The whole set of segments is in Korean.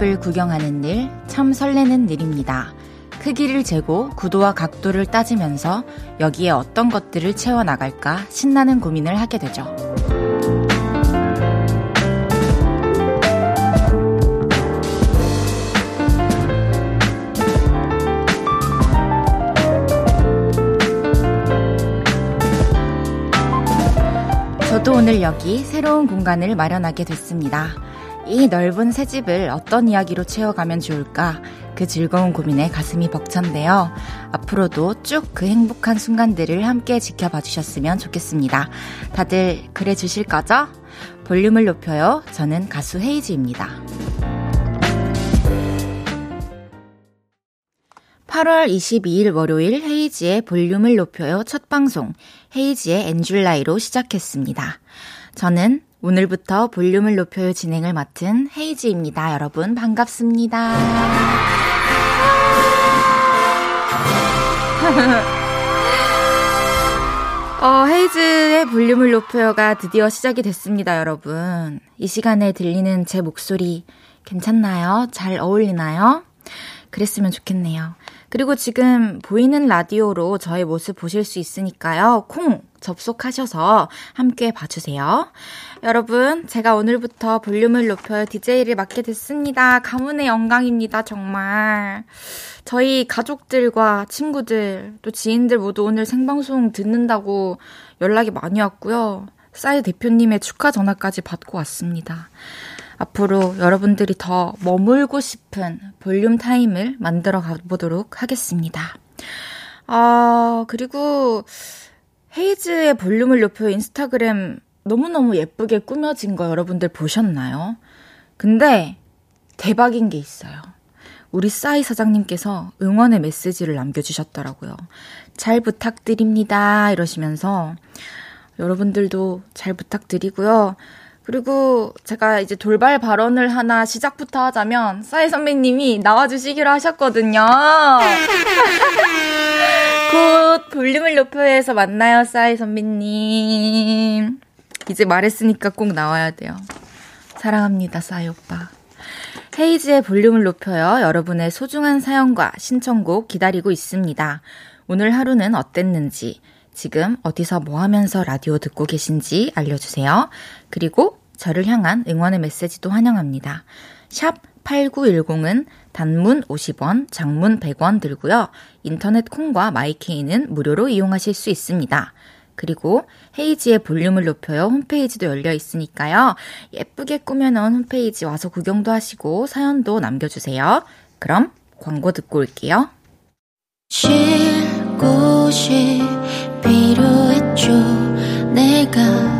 집을 구경하는 일 참 설레는 일입니다. 크기를 재고 구도와 각도를 따지면서 여기에 어떤 것들을 채워나갈까 신나는 고민을 하게 되죠. 저도 오늘 여기 새로운 공간을 마련하게 됐습니다. 이 넓은 새 집을 어떤 이야기로 채워가면 좋을까? 그 즐거운 고민에 가슴이 벅찬데요. 앞으로도 쭉 그 행복한 순간들을 함께 지켜봐 주셨으면 좋겠습니다. 다들 그래 주실 거죠? 볼륨을 높여요. 저는 가수 헤이즈입니다. 8월 22일 월요일 헤이즈의 볼륨을 높여요 첫 방송 헤이즈의 And July로 시작했습니다. 저는 오늘부터 볼륨을 높여요 진행을 맡은 헤이지입니다. 여러분 반갑습니다. 어, 헤이즈의 볼륨을 높여요가 드디어 시작이 됐습니다, 여러분. 이 시간에 들리는 제 목소리 괜찮나요? 잘 어울리나요? 그랬으면 좋겠네요. 그리고 지금 보이는 라디오로 저의 모습 보실 수 있으니까요. 콩 접속하셔서 함께 봐주세요. 여러분, 제가 오늘부터 볼륨을 높여 DJ를 맡게 됐습니다. 가문의 영광입니다, 정말. 저희 가족들과 친구들, 또 지인들 모두 오늘 생방송 듣는다고 연락이 많이 왔고요. 싸이 대표님의 축하 전화까지 받고 왔습니다. 앞으로 여러분들이 더 머물고 싶은 볼륨 타임을 만들어 가보도록 하겠습니다. 아, 그리고 헤이즈의 볼륨을 높여 인스타그램 너무너무 예쁘게 꾸며진 거 여러분들 보셨나요? 근데 대박인 게 있어요. 우리 싸이 사장님께서 응원의 메시지를 남겨주셨더라고요. 잘 부탁드립니다. 이러시면서 여러분들도 잘 부탁드리고요. 그리고 제가 이제 돌발 발언을 하나 시작부터 하자면 싸이 선배님이 나와주시기로 하셨거든요. 곧 볼륨을 높여서 만나요, 싸이 선배님. 이제 말했으니까 꼭 나와야 돼요. 사랑합니다, 싸이 오빠. 헤이즈의 볼륨을 높여요. 여러분의 소중한 사연과 신청곡 기다리고 있습니다. 오늘 하루는 어땠는지, 지금 어디서 뭐 하면서 라디오 듣고 계신지 알려주세요. 그리고 저를 향한 응원의 메시지도 환영합니다. 샵 8910은 단문 50원, 장문 100원 들고요. 인터넷 콩과 마이케이는 무료로 이용하실 수 있습니다. 그리고 헤이지의 볼륨을 높여요 홈페이지도 열려 있으니까요. 예쁘게 꾸며놓은 홈페이지 와서 구경도 하시고 사연도 남겨주세요. 그럼 광고 듣고 올게요. 쉴 곳이 필요했죠. 내가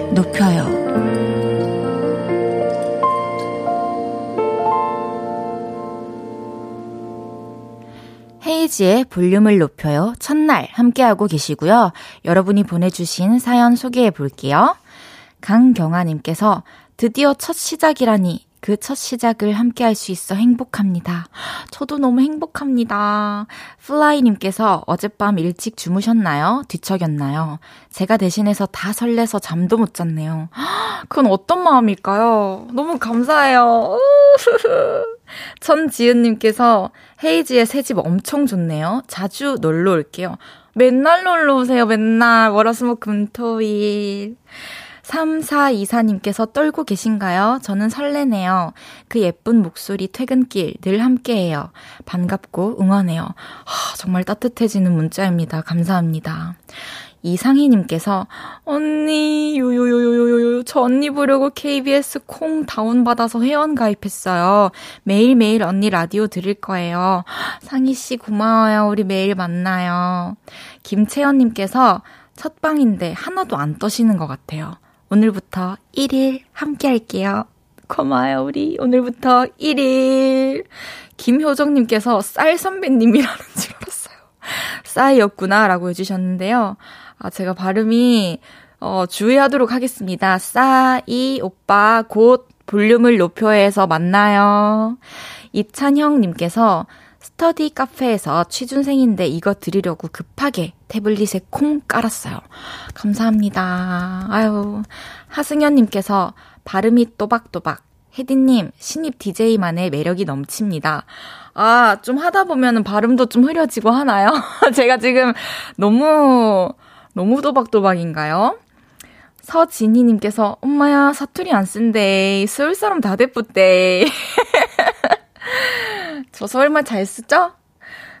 헤이지의 볼륨을 높여요. 첫날 함께하고 계시고요. 여러분이 보내주신 사연 소개해 볼게요. 강경아님께서 드디어 첫 시작이라니 그 첫 시작을 함께 할 수 있어 행복합니다. 저도 너무 행복합니다. 플라이님께서 어젯밤 일찍 주무셨나요? 뒤척였나요? 제가 대신해서 다 설레서 잠도 못 잤네요. 그건 어떤 마음일까요? 너무 감사해요. 천지은님께서 헤이지의 새 집 엄청 좋네요. 자주 놀러 올게요. 맨날 놀러 오세요, 맨날. 월화수목 금토일. 3424님께서 떨고 계신가요? 저는 설레네요. 그 예쁜 목소리 퇴근길 늘 함께해요. 반갑고 응원해요. 하, 정말 따뜻해지는 문자입니다. 감사합니다. 이상희님께서 언니 요요요요요요 저 언니 보려고 KBS 콩 다운받아서 회원 가입했어요. 매일매일 언니 라디오 들을 거예요. 상희 씨 고마워요. 우리 매일 만나요. 김채연님께서 첫 방인데 하나도 안 떠시는 것 같아요. 오늘부터 1일 함께 할게요. 고마워요, 우리. 오늘부터 1일. 김효정님께서 쌀 선배님이라는 줄 알았어요. 싸이였구나, 라고 해주셨는데요. 아, 제가 발음이, 어, 주의하도록 하겠습니다. 싸이 오빠 곧 볼륨을 높여서 만나요. 이찬형님께서 스터디 카페에서 취준생인데 이거 드리려고 급하게 태블릿에 콩 깔았어요. 감사합니다. 아유, 하승현님께서 발음이 또박또박. 혜디님, 신입 DJ만의 매력이 넘칩니다. 아, 좀 하다 보면은 발음도 좀 흐려지고 하나요? 제가 지금 너무, 너무 또박또박인가요? 서진희님께서, 엄마야, 사투리 안 쓴대. 서울 사람 다 대뿌대. 저 서울말 잘 쓰죠?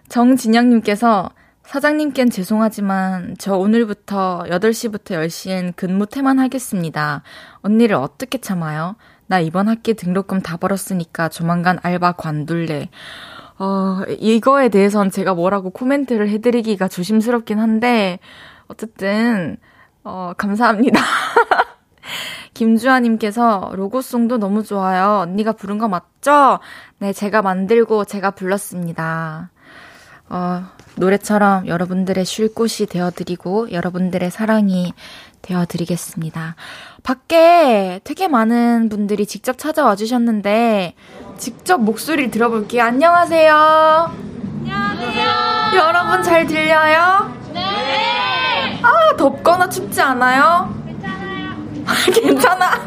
정진영님께서, 사장님께는 죄송하지만 저 오늘부터 8시부터 10시엔 근무 태만 하겠습니다. 언니를 어떻게 참아요? 나 이번 학기 등록금 다 벌었으니까 조만간 알바 관둘래. 어, 이거에 대해선 제가 뭐라고 코멘트를 해드리기가 조심스럽긴 한데, 어쨌든, 어, 감사합니다. 김주아님께서 로고송도 너무 좋아요. 언니가 부른 거 맞죠? 네, 제가 만들고 제가 불렀습니다. 어, 노래처럼 여러분들의 쉴 곳이 되어드리고 여러분들의 사랑이 되어드리겠습니다. 밖에 되게 많은 분들이 직접 찾아와 주셨는데 직접 목소리를 들어볼게요. 안녕하세요. 안녕하세요. 여러분 잘 들려요? 네. 아, 덥거나 춥지 않아요? 괜찮아요. 괜찮아.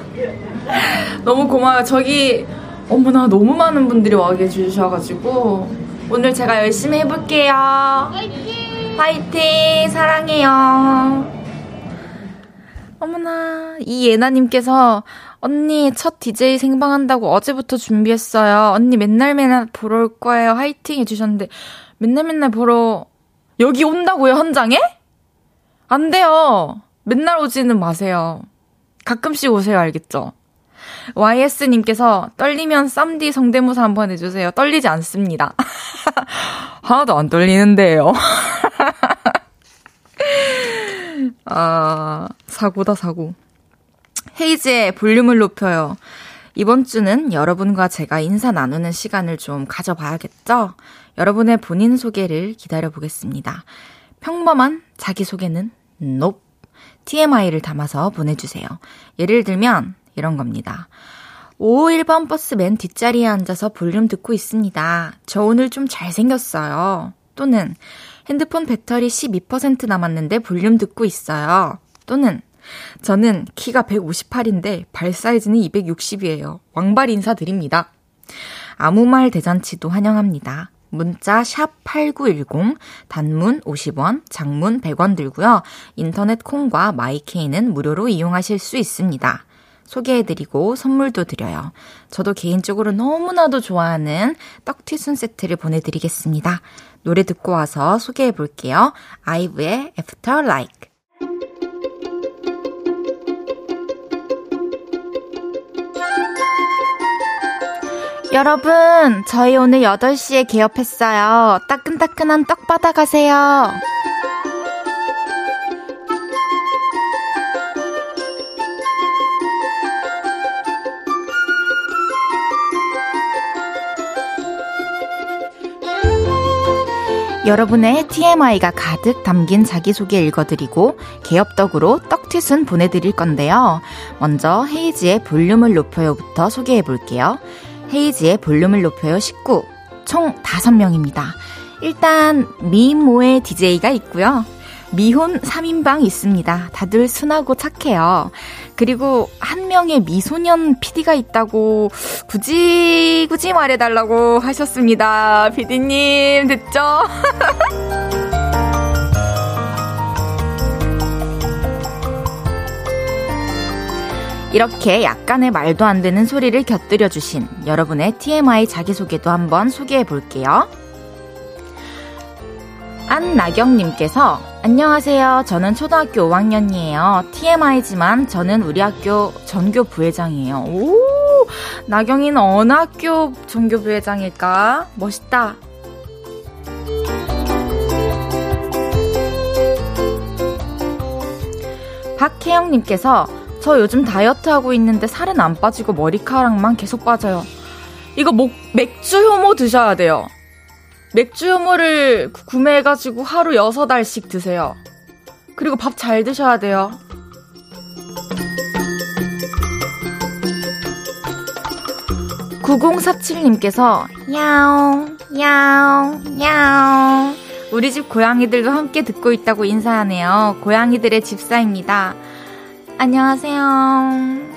너무 고마워요. 저기 어머나 너무 많은 분들이 와 계셔가지고 오늘 제가 열심히 해볼게요. 화이팅. 화이팅! 사랑해요. 어머나, 이 예나님께서 언니 첫 DJ 생방한다고 어제부터 준비했어요. 언니 맨날 맨날 보러 올 거예요. 화이팅 해주셨는데 맨날 맨날 보러 여기 온다고요 현장에? 안 돼요. 맨날 오지는 마세요. 가끔씩 오세요 알겠죠? YS님께서 떨리면 쌈디 성대모사 한번 해주세요. 떨리지 않습니다. 하나도 안 떨리는데요. 아, 사고다, 사고. 헤이즈의 볼륨을 높여요. 이번 주는 여러분과 제가 인사 나누는 시간을 좀 가져봐야겠죠? 여러분의 본인 소개를 기다려보겠습니다. 평범한 자기소개는 nope. TMI를 담아서 보내주세요. 예를 들면, 이런 겁니다. 551번 버스 맨 뒷자리에 앉아서 볼륨 듣고 있습니다. 저 오늘 좀 잘생겼어요. 또는 핸드폰 배터리 12% 남았는데 볼륨 듣고 있어요. 또는 저는 키가 158인데 발 사이즈는 260이에요. 왕발 인사드립니다. 아무 말 대잔치도 환영합니다. 문자 샵 8910 단문 50원, 장문 100원 들고요. 인터넷 콩과 마이케이는 무료로 이용하실 수 있습니다. 소개해드리고 선물도 드려요. 저도 개인적으로 너무나도 좋아하는 떡튀순 세트를 보내드리겠습니다. 노래 듣고 와서 소개해볼게요. 아이브의 After Like. 여러분, 저희 오늘 8시에 개업했어요. 따끈따끈한 떡 받아가세요. 여러분의 TMI가 가득 담긴 자기소개 읽어드리고 개업덕으로 떡튀순 보내드릴 건데요. 먼저 헤이지의 볼륨을 높여요부터 소개해볼게요. 헤이지의 볼륨을 높여요 19. 총 5명입니다. 일단 미모의 DJ가 있고요. 미혼 3인방 있습니다. 다들 순하고 착해요. 그리고 한 명의 미소년 PD가 있다고 굳이 굳이 말해달라고 하셨습니다. PD님 됐죠? 이렇게 약간의 말도 안 되는 소리를 곁들여 주신 여러분의 TMI 자기소개도 한번 소개해 볼게요. 안나경님께서 안녕하세요. 저는 초등학교 5학년이에요. TMI지만 저는 우리 학교 전교 부회장이에요. 오, 나경이는 어느 학교 전교 부회장일까? 멋있다. 박혜영님께서 저 요즘 다이어트 하고 있는데 살은 안 빠지고 머리카락만 계속 빠져요. 이거 목, 맥주 효모 드셔야 돼요. 맥주 효모를 구매해가지고 하루 6알씩 드세요. 그리고 밥 잘 드셔야 돼요. 9047님께서 야옹 야옹 야옹 우리 집 고양이들도 함께 듣고 있다고 인사하네요. 고양이들의 집사입니다. 안녕하세요.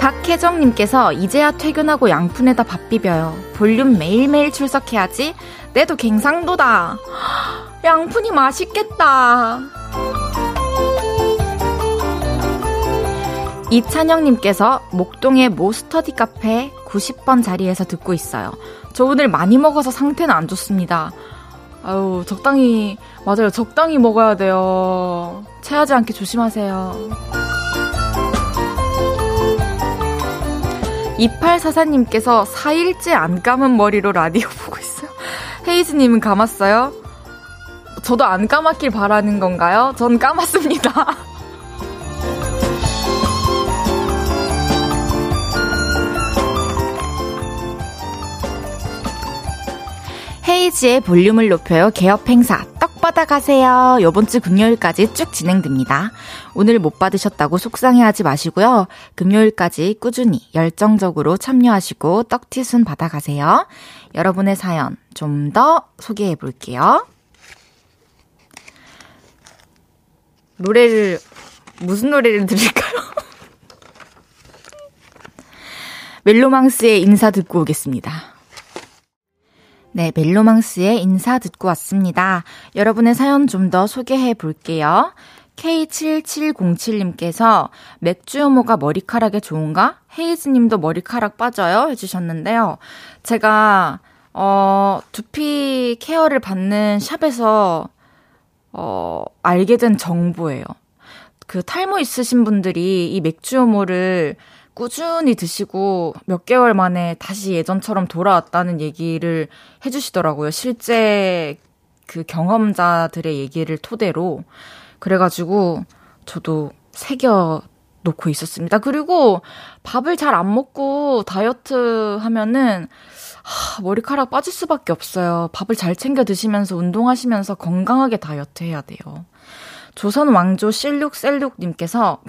박혜정님께서 이제야 퇴근하고 양푼에다 밥 비벼요. 볼륨 매일매일 출석해야지. 내도 갱상도다. 양푼이 맛있겠다. 이찬영님께서 목동의 모 스터디 카페 90번 자리에서 듣고 있어요. 저 오늘 많이 먹어서 상태는 안 좋습니다. 아유, 적당히, 맞아요. 적당히 먹어야 돼요. 체하지 않게 조심하세요. 2844님께서 4일째 안 감은 머리로 라디오 보고 있어요. 헤이즈님은 감았어요? 저도 안 감았길 바라는 건가요? 전 감았습니다. 헤이지의 볼륨을 높여요 개업 행사 떡 받아 가세요. 요번 주 금요일까지 쭉 진행됩니다. 오늘 못 받으셨다고 속상해하지 마시고요. 금요일까지 꾸준히 열정적으로 참여하시고 떡티순 받아가세요. 여러분의 사연 좀 더 소개해 볼게요. 노래를 무슨 노래를 들을까요? 멜로망스의 인사 듣고 오겠습니다. 네, 멜로망스의 인사 듣고 왔습니다. 여러분의 사연 좀 더 소개해 볼게요. K7707님께서 맥주 효모가 머리카락에 좋은가? 헤이즈님도 머리카락 빠져요? 해주셨는데요. 제가, 어, 두피 케어를 받는 샵에서, 어, 알게 된 정보예요. 그 탈모 있으신 분들이 이 맥주 효모를 꾸준히 드시고 몇 개월 만에 다시 예전처럼 돌아왔다는 얘기를 해주시더라고요. 실제 그 경험자들의 얘기를 토대로. 그래가지고 저도 새겨 놓고 있었습니다. 그리고 밥을 잘 안 먹고 다이어트 하면은 하, 머리카락 빠질 수밖에 없어요. 밥을 잘 챙겨 드시면서 운동하시면서 건강하게 다이어트 해야 돼요. 조선 왕조 실룩셀룩님께서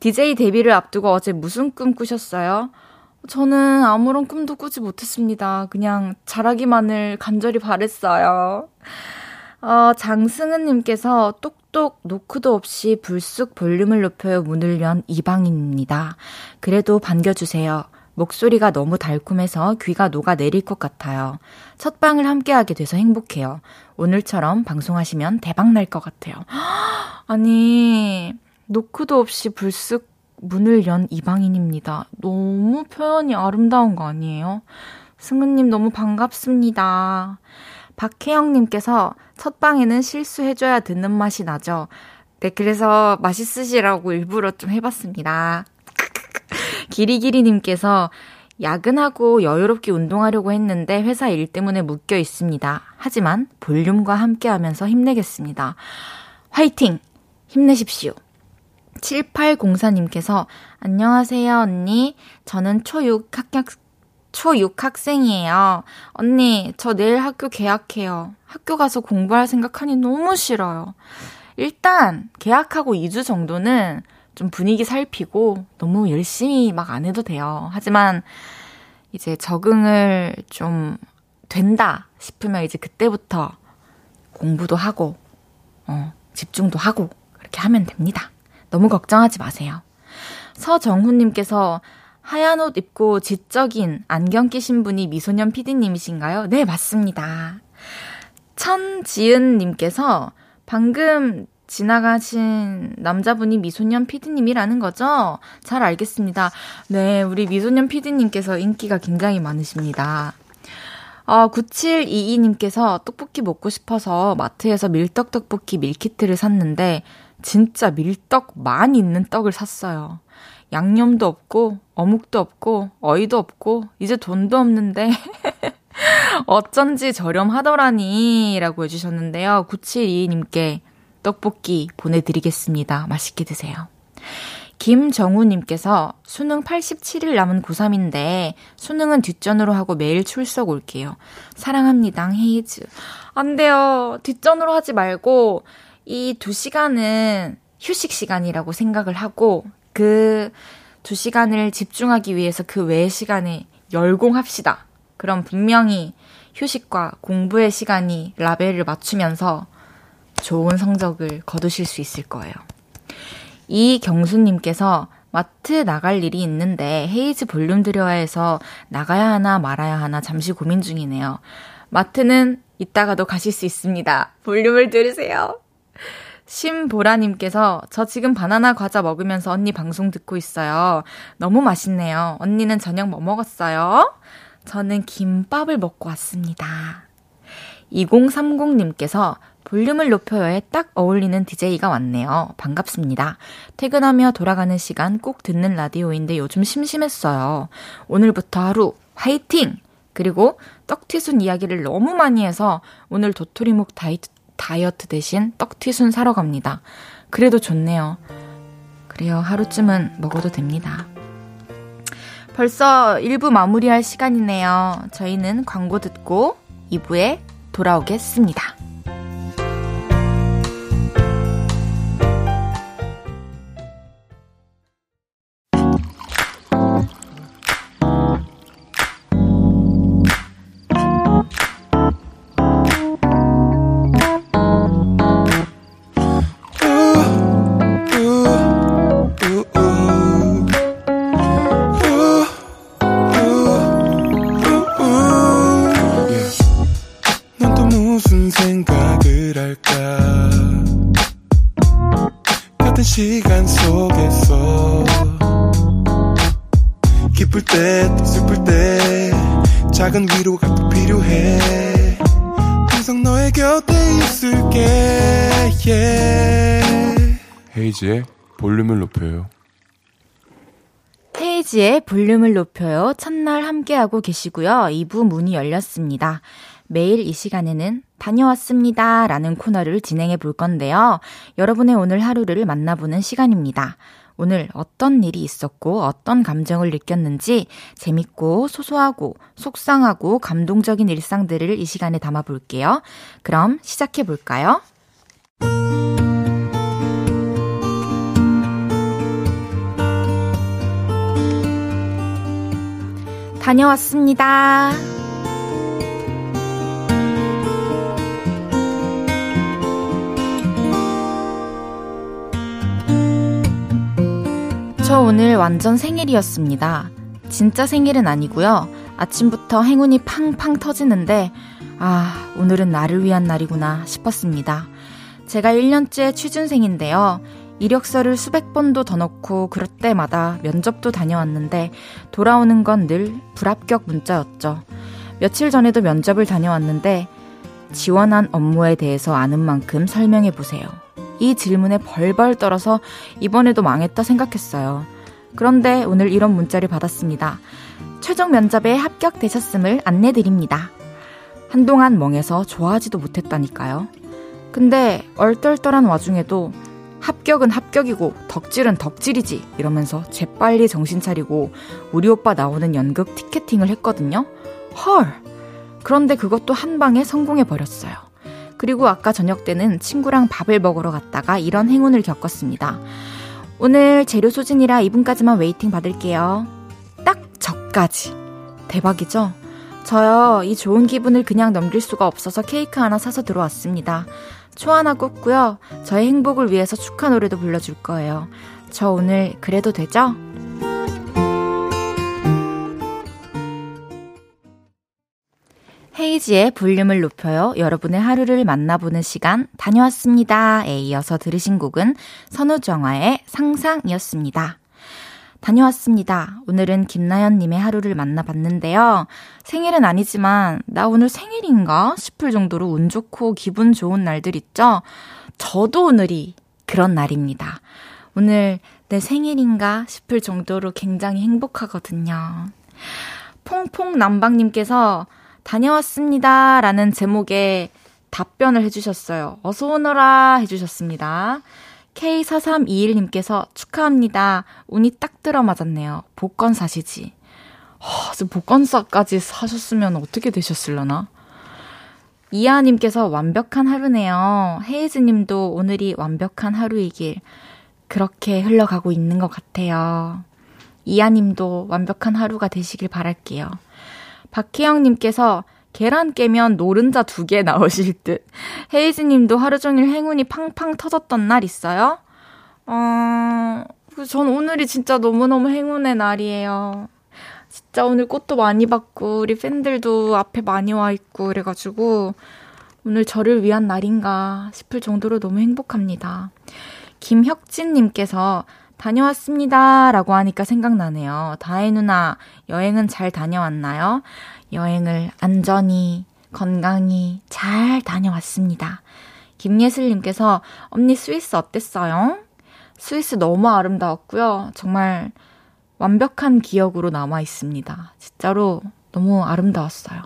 DJ 데뷔를 앞두고 어제 무슨 꿈 꾸셨어요? 저는 아무런 꿈도 꾸지 못했습니다. 그냥 잘하기만을 간절히 바랬어요. 어, 장승은님께서 똑똑 노크도 없이 불쑥 볼륨을 높여 문을 연 이방인입니다. 그래도 반겨주세요. 목소리가 너무 달콤해서 귀가 녹아 내릴 것 같아요. 첫 방을 함께하게 돼서 행복해요. 오늘처럼 방송하시면 대박 날 것 같아요. 아니, 노크도 없이 불쑥 문을 연 이방인입니다. 너무 표현이 아름다운 거 아니에요? 승우님 너무 반갑습니다. 박혜영님께서 첫 방에는 실수해줘야 듣는 맛이 나죠. 네, 그래서 맛있으시라고 일부러 좀 해봤습니다. 기리기리님께서 야근하고 여유롭게 운동하려고 했는데 회사 일 때문에 묶여 있습니다. 하지만 볼륨과 함께 하면서 힘내겠습니다. 화이팅! 힘내십시오. 7804님께서 안녕하세요, 언니. 저는 초6 학교, 초6 학생이에요. 언니, 저 내일 학교 개학해요. 학교 가서 공부할 생각하니 너무 싫어요. 일단, 개학하고 2주 정도는 좀 분위기 살피고 너무 열심히 막 안 해도 돼요. 하지만, 이제 적응을 좀 된다 싶으면 이제 그때부터 공부도 하고, 어, 집중도 하고, 그렇게 하면 됩니다. 너무 걱정하지 마세요. 서정훈님께서 하얀 옷 입고 지적인 안경 끼신 분이 미소년 PD님이신가요? 네, 맞습니다. 천지은님께서 방금 지나가신 남자분이 미소년 PD님이라는 거죠? 잘 알겠습니다. 네, 우리 미소년 PD님께서 인기가 굉장히 많으십니다. 어, 9722님께서 떡볶이 먹고 싶어서 마트에서 밀떡 떡볶이 밀키트를 샀는데 진짜 밀떡 많이 있는 떡을 샀어요. 양념도 없고, 어묵도 없고, 어이도 없고, 이제 돈도 없는데, 어쩐지 저렴하더라니, 라고 해주셨는데요. 9722님께 떡볶이 보내드리겠습니다. 맛있게 드세요. 김정우님께서 수능 87일 남은 고3인데 수능은 뒷전으로 하고 매일 출석 올게요. 사랑합니다, 헤이즈. 안 돼요. 뒷전으로 하지 말고 이 두 시간은 휴식 시간이라고 생각을 하고 그 두 시간을 집중하기 위해서 그 외의 시간에 열공합시다. 그럼 분명히 휴식과 공부의 시간이 라벨을 맞추면서 좋은 성적을 거두실 수 있을 거예요. 이경수님께서 마트 나갈 일이 있는데 헤이즈 볼륨 들여야 해서 나가야 하나 말아야 하나 잠시 고민 중이네요. 마트는 이따가도 가실 수 있습니다. 볼륨을 들으세요. 심보라님께서 저 지금 바나나 과자 먹으면서 언니 방송 듣고 있어요. 너무 맛있네요. 언니는 저녁 뭐 먹었어요? 저는 김밥을 먹고 왔습니다. 2030님께서 볼륨을 높여요에 딱 어울리는 DJ가 왔네요. 반갑습니다. 퇴근하며 돌아가는 시간 꼭 듣는 라디오인데 요즘 심심했어요. 오늘부터 하루 화이팅! 그리고 떡튀순 이야기를 너무 많이 해서 오늘 도토리묵 다이, 다이어트 대신 떡튀순 사러 갑니다. 그래도 좋네요. 그래요. 하루쯤은 먹어도 됩니다. 벌써 1부 마무리할 시간이네요. 저희는 광고 듣고 2부에 돌아오겠습니다. 높여요. 헤이지의 볼륨을 높여요. 첫날 함께하고 계시고요. 2부 문이 열렸습니다. 매일 이 시간에는 다녀왔습니다. 라는 코너를 진행해 볼 건데요. 여러분의 오늘 하루를 만나보는 시간입니다. 오늘 어떤 일이 있었고 어떤 감정을 느꼈는지 재밌고 소소하고 속상하고 감동적인 일상들을 이 시간에 담아 볼게요. 그럼 시작해 볼까요? 다녀왔습니다. 저 오늘 완전 생일이었습니다. 진짜 생일은 아니고요. 아침부터 행운이 팡팡 터지는데, 아, 오늘은 나를 위한 날이구나 싶었습니다. 제가 1년째 취준생인데요. 이력서를 수백 번도 더 넣고 그럴 때마다 면접도 다녀왔는데 돌아오는 건 늘 불합격 문자였죠. 며칠 전에도 면접을 다녀왔는데 지원한 업무에 대해서 아는 만큼 설명해 보세요. 이 질문에 벌벌 떨어서 이번에도 망했다 생각했어요. 그런데 오늘 이런 문자를 받았습니다. 최종 면접에 합격되셨음을 안내드립니다. 한동안 멍해서 좋아하지도 못했다니까요. 근데 얼떨떨한 와중에도 합격은 합격이고 덕질은 덕질이지 이러면서 재빨리 정신 차리고 우리 오빠 나오는 연극 ticketing을 했거든요. 헐! 그런데 그것도 한 방에 성공해 버렸어요. 그리고 아까 저녁 때는 친구랑 밥을 먹으러 갔다가 이런 행운을 겪었습니다. 오늘 재료 소진이라 2분까지만 waiting 받을게요. 딱 저까지. 대박이죠? 저요, 이 좋은 기분을 그냥 넘길 수가 없어서 케이크 하나 사서 들어왔습니다. 초 하나 꽂고요. 저의 행복을 위해서 축하 노래도 불러줄 거예요. 저 오늘 그래도 되죠? 헤이지의 볼륨을 높여요. 여러분의 하루를 만나보는 시간 다녀왔습니다.에 이어서 들으신 곡은 선우정아의 상상이었습니다. 다녀왔습니다. 오늘은 김나연님의 하루를 만나봤는데요. 생일은 아니지만, 나 오늘 생일인가 싶을 정도로 운 좋고 기분 좋은 날들 있죠? 저도 오늘이 그런 날입니다. 오늘 내 생일인가 싶을 정도로 굉장히 행복하거든요. 퐁퐁남방님께서 다녀왔습니다. 라는 제목의 답변을 해주셨어요. 어서 오너라 해주셨습니다. K4321님께서 축하합니다. 운이 딱 들어맞았네요. 복권 사시지. 허, 복권사까지 사셨으면 어떻게 되셨을려나? 이하님께서 완벽한 하루네요. 헤이즈님도 오늘이 완벽한 하루이길. 그렇게 흘러가고 있는 것 같아요. 이하님도 완벽한 하루가 되시길 바랄게요. 박혜영님께서 계란 깨면 노른자 두 개 나오실 듯. 헤이즈 님도 하루 종일 행운이 팡팡 터졌던 날 있어요? 어, 전 오늘이 진짜 너무너무 행운의 날이에요. 진짜 오늘 꽃도 많이 받고, 우리 팬들도 앞에 많이 와 있고, 그래가지고, 오늘 저를 위한 날인가 싶을 정도로 너무 행복합니다. 김혁진님께서 다녀왔습니다. 라고 하니까 생각나네요. 다혜 누나, 여행은 잘 다녀왔나요? 여행을 안전히, 건강히 잘 다녀왔습니다. 김예슬님께서, 언니 스위스 어땠어요? 스위스 너무 아름다웠고요. 정말 완벽한 기억으로 남아 있습니다. 진짜로 너무 아름다웠어요.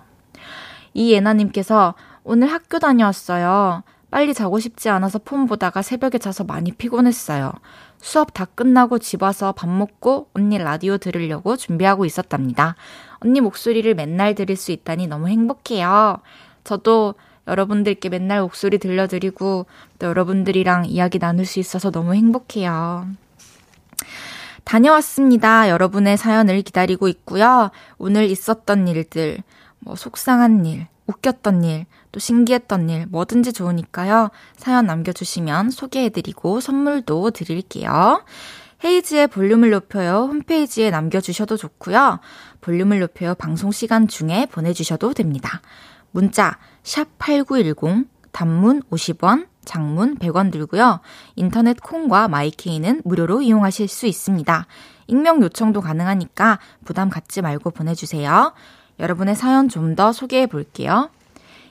이예나님께서, 오늘 학교 다녀왔어요. 빨리 자고 싶지 않아서 폰 보다가 새벽에 자서 많이 피곤했어요. 수업 다 끝나고 집 와서 밥 먹고 언니 라디오 들으려고 준비하고 있었답니다. 언니 목소리를 맨날 들을 수 있다니 너무 행복해요. 저도 여러분들께 맨날 목소리 들려드리고 또 여러분들이랑 이야기 나눌 수 있어서 너무 행복해요. 다녀왔습니다. 여러분의 사연을 기다리고 있고요. 오늘 있었던 일들, 뭐 속상한 일, 웃겼던 일, 또 신기했던 일, 뭐든지 좋으니까요. 사연 남겨주시면 소개해드리고 선물도 드릴게요. 헤이즈의 볼륨을 높여요. 홈페이지에 남겨주셔도 좋고요. 볼륨을 높여요. 방송 시간 중에 보내주셔도 됩니다. 문자, 샵8910, 단문 50원, 장문 100원 들고요. 인터넷 콩과 마이케이는 무료로 이용하실 수 있습니다. 익명 요청도 가능하니까 부담 갖지 말고 보내주세요. 여러분의 사연 좀 더 소개해 볼게요.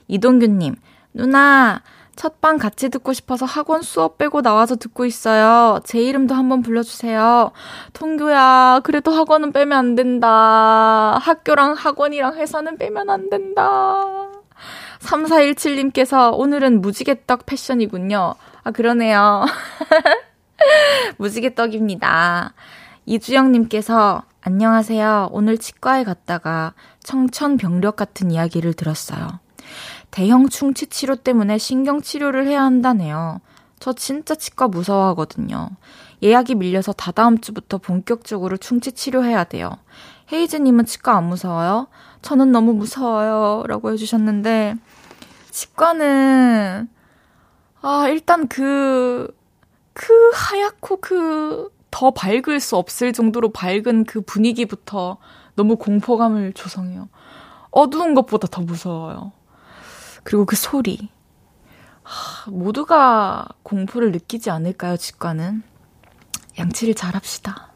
이동규님, 누나, 첫방 같이 듣고 싶어서 학원 수업 빼고 나와서 듣고 있어요. 제 이름도 한번 불러주세요. 통교야, 그래도 학원은 빼면 안 된다. 학교랑 학원이랑 회사는 빼면 안 된다. 3417님께서 오늘은 무지개떡 패션이군요. 아, 그러네요. 무지개떡입니다. 이주영님께서 안녕하세요. 오늘 치과에 갔다가 청천벽력 같은 이야기를 들었어요. 대형 충치 치료 때문에 신경 치료를 해야 한다네요. 저 진짜 치과 무서워하거든요. 예약이 밀려서 다다음 주부터 본격적으로 충치 치료해야 돼요. 헤이즈님은 치과 안 무서워요? 저는 너무 무서워요. 라고 해주셨는데, 치과는, 아, 일단 그, 그 하얗고 그, 더 밝을 수 없을 정도로 밝은 그 분위기부터 너무 공포감을 조성해요. 어두운 것보다 더 무서워요. 그리고 그 소리. 하, 모두가 공포를 느끼지 않을까요, 직관은? 양치를 잘 합시다.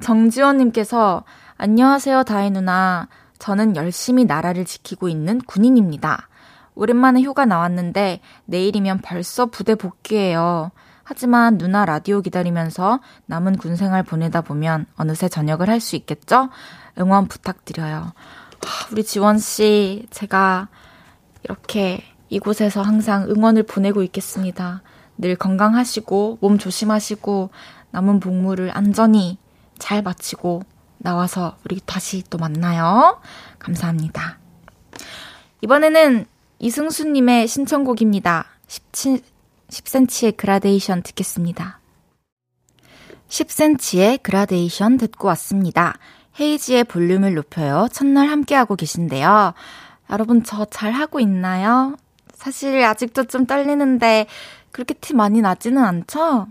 정지원님께서, 안녕하세요, 다혜 누나. 저는 열심히 나라를 지키고 있는 군인입니다. 오랜만에 휴가 나왔는데, 내일이면 벌써 부대 복귀해요. 하지만 누나 라디오 기다리면서 남은 군 생활 보내다 보면 어느새 저녁을 할 수 있겠죠? 응원 부탁드려요. 우리 지원 씨, 제가 이렇게 이곳에서 항상 응원을 보내고 있겠습니다. 늘 건강하시고, 몸 조심하시고, 남은 복무를 안전히 잘 마치고 나와서 우리 다시 또 만나요. 감사합니다. 이번에는 이승수님의 신청곡입니다. 17, 10cm의 그라데이션 듣겠습니다. 10cm의 그라데이션 듣고 왔습니다. 헤이지의 볼륨을 높여요. 첫날 함께하고 계신데요. 여러분, 저 잘하고 있나요? 사실 아직도 좀 떨리는데, 그렇게 티 많이 나지는 않죠?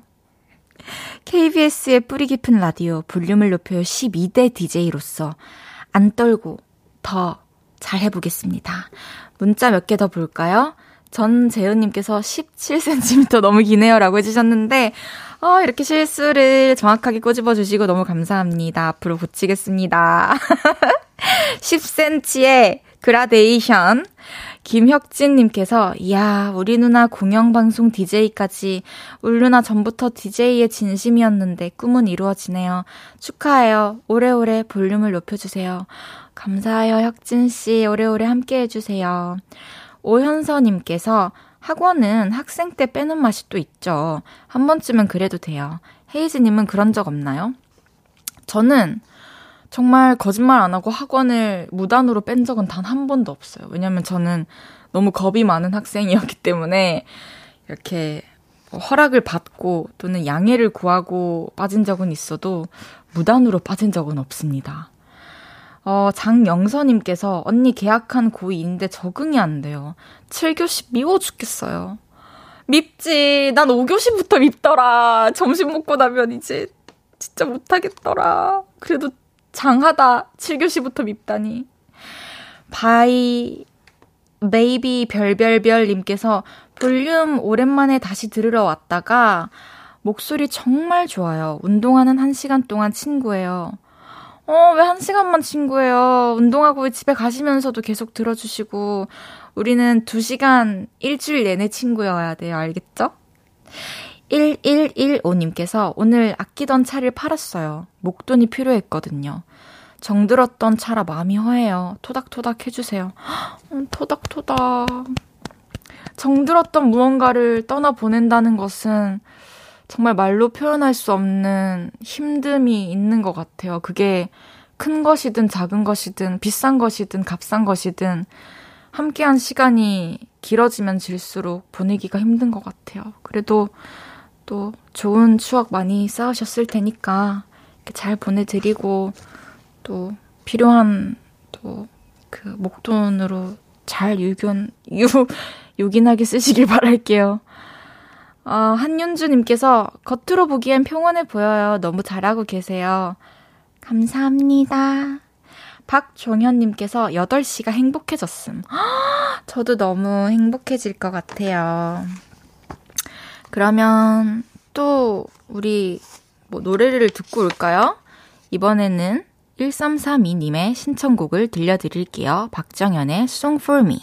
KBS의 뿌리 깊은 라디오 볼륨을 높여요 12대 DJ로서 안 떨고 더 잘해보겠습니다. 문자 몇 개 더 볼까요? 전재은님께서 17cm 너무 기네요 라고 해주셨는데, 어, 이렇게 실수를 정확하게 꼬집어 주시고 너무 감사합니다. 앞으로 고치겠습니다. 10cm의 그라데이션. 김혁진님께서, 이야, 우리 누나 공영방송 DJ까지, 우리 누나 전부터 DJ의 진심이었는데 꿈은 이루어지네요. 축하해요. 오래오래 볼륨을 높여주세요. 감사해요, 혁진씨. 오래오래 함께 해주세요. 오현서님께서 학원은 학생 때 빼는 맛이 또 있죠. 한 번쯤은 그래도 돼요. 헤이즈님은 그런 적 없나요? 저는 정말 거짓말 안 하고 학원을 무단으로 뺀 적은 단 한 번도 없어요. 왜냐면 저는 너무 겁이 많은 학생이었기 때문에 이렇게 허락을 받고 또는 양해를 구하고 빠진 적은 있어도 무단으로 빠진 적은 없습니다. 어, 장영서님께서 언니 계약한 고2인데 적응이 안 돼요. 7교시 미워 죽겠어요. 밉지. 난 5교시부터 밉더라. 점심 먹고 나면 이제 진짜 못하겠더라. 그래도 장하다. 7교시부터 밉다니. 바이, 베이비 별별별 님께서 볼륨 오랜만에 다시 들으러 왔다가 목소리 정말 좋아요. 운동하는 한 시간 동안 친구예요. 어, 왜 한 시간만 친구예요? 운동하고 집에 가시면서도 계속 들어주시고, 우리는 두 시간 일주일 내내 친구여야 돼요. 알겠죠? 1115님께서 오늘 아끼던 차를 팔았어요. 목돈이 필요했거든요. 정들었던 차라 마음이 허해요. 토닥토닥 해주세요. 음, 토닥토닥. 정들었던 무언가를 떠나보낸다는 것은 정말 말로 표현할 수 없는 힘듦이 있는 것 같아요. 그게 큰 것이든 작은 것이든 비싼 것이든 값싼 것이든 함께한 시간이 길어지면 질수록 보내기가 힘든 것 같아요. 그래도 또 좋은 추억 많이 쌓으셨을 테니까 잘 보내드리고 또 필요한 또 그 목돈으로 잘 유견 유 요긴하게 쓰시길 바랄게요. 어, 한윤주님께서 겉으로 보기엔 평온해 보여요. 너무 잘하고 계세요. 감사합니다. 박종현님께서 8시가 행복해졌음. 저도 너무 행복해질 것 같아요. 그러면 또 우리 뭐 노래를 듣고 올까요? 이번에는 1332님의 신청곡을 들려드릴게요. 박정현의 Song for Me.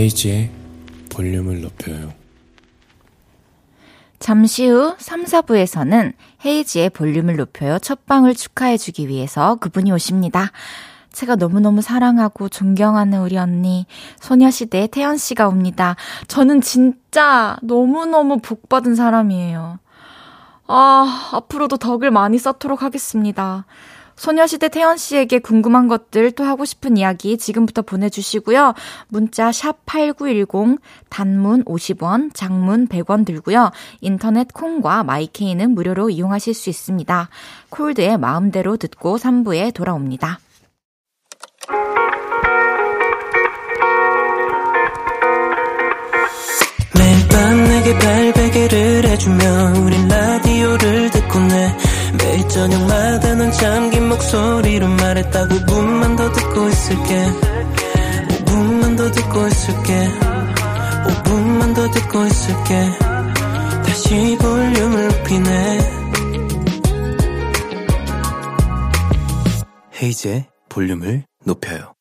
헤이지의 볼륨을 높여요. 잠시 후 3, 4부에서는 헤이지의 볼륨을 높여요 첫 방을 축하해주기 위해서 그분이 오십니다. 제가 너무너무 사랑하고 존경하는 우리 언니, 소녀시대 태연 씨가 옵니다. 저는 진짜 너무너무 복받은 사람이에요. 아, 앞으로도 덕을 많이 쌓도록 하겠습니다. 소녀시대 태연 씨에게 궁금한 것들 또 하고 싶은 이야기 지금부터 보내주시고요. 문자 샵 8910 단문 50원, 장문 100원 들고요. 인터넷 콩과 마이케이는 무료로 이용하실 수 있습니다. 콜드의 마음대로 듣고 3부에 돌아옵니다. 매일 밤 내게 발베개를 해주며 우린 라디오를 내 매일 저녁마다 넌 잠긴 목소리로 말했다 5분만 더 듣고 있을게 5분만 더 듣고 있을게 5분만 더 듣고 있을게 다시 볼륨을 높이네 헤이즈의 볼륨을 높여요.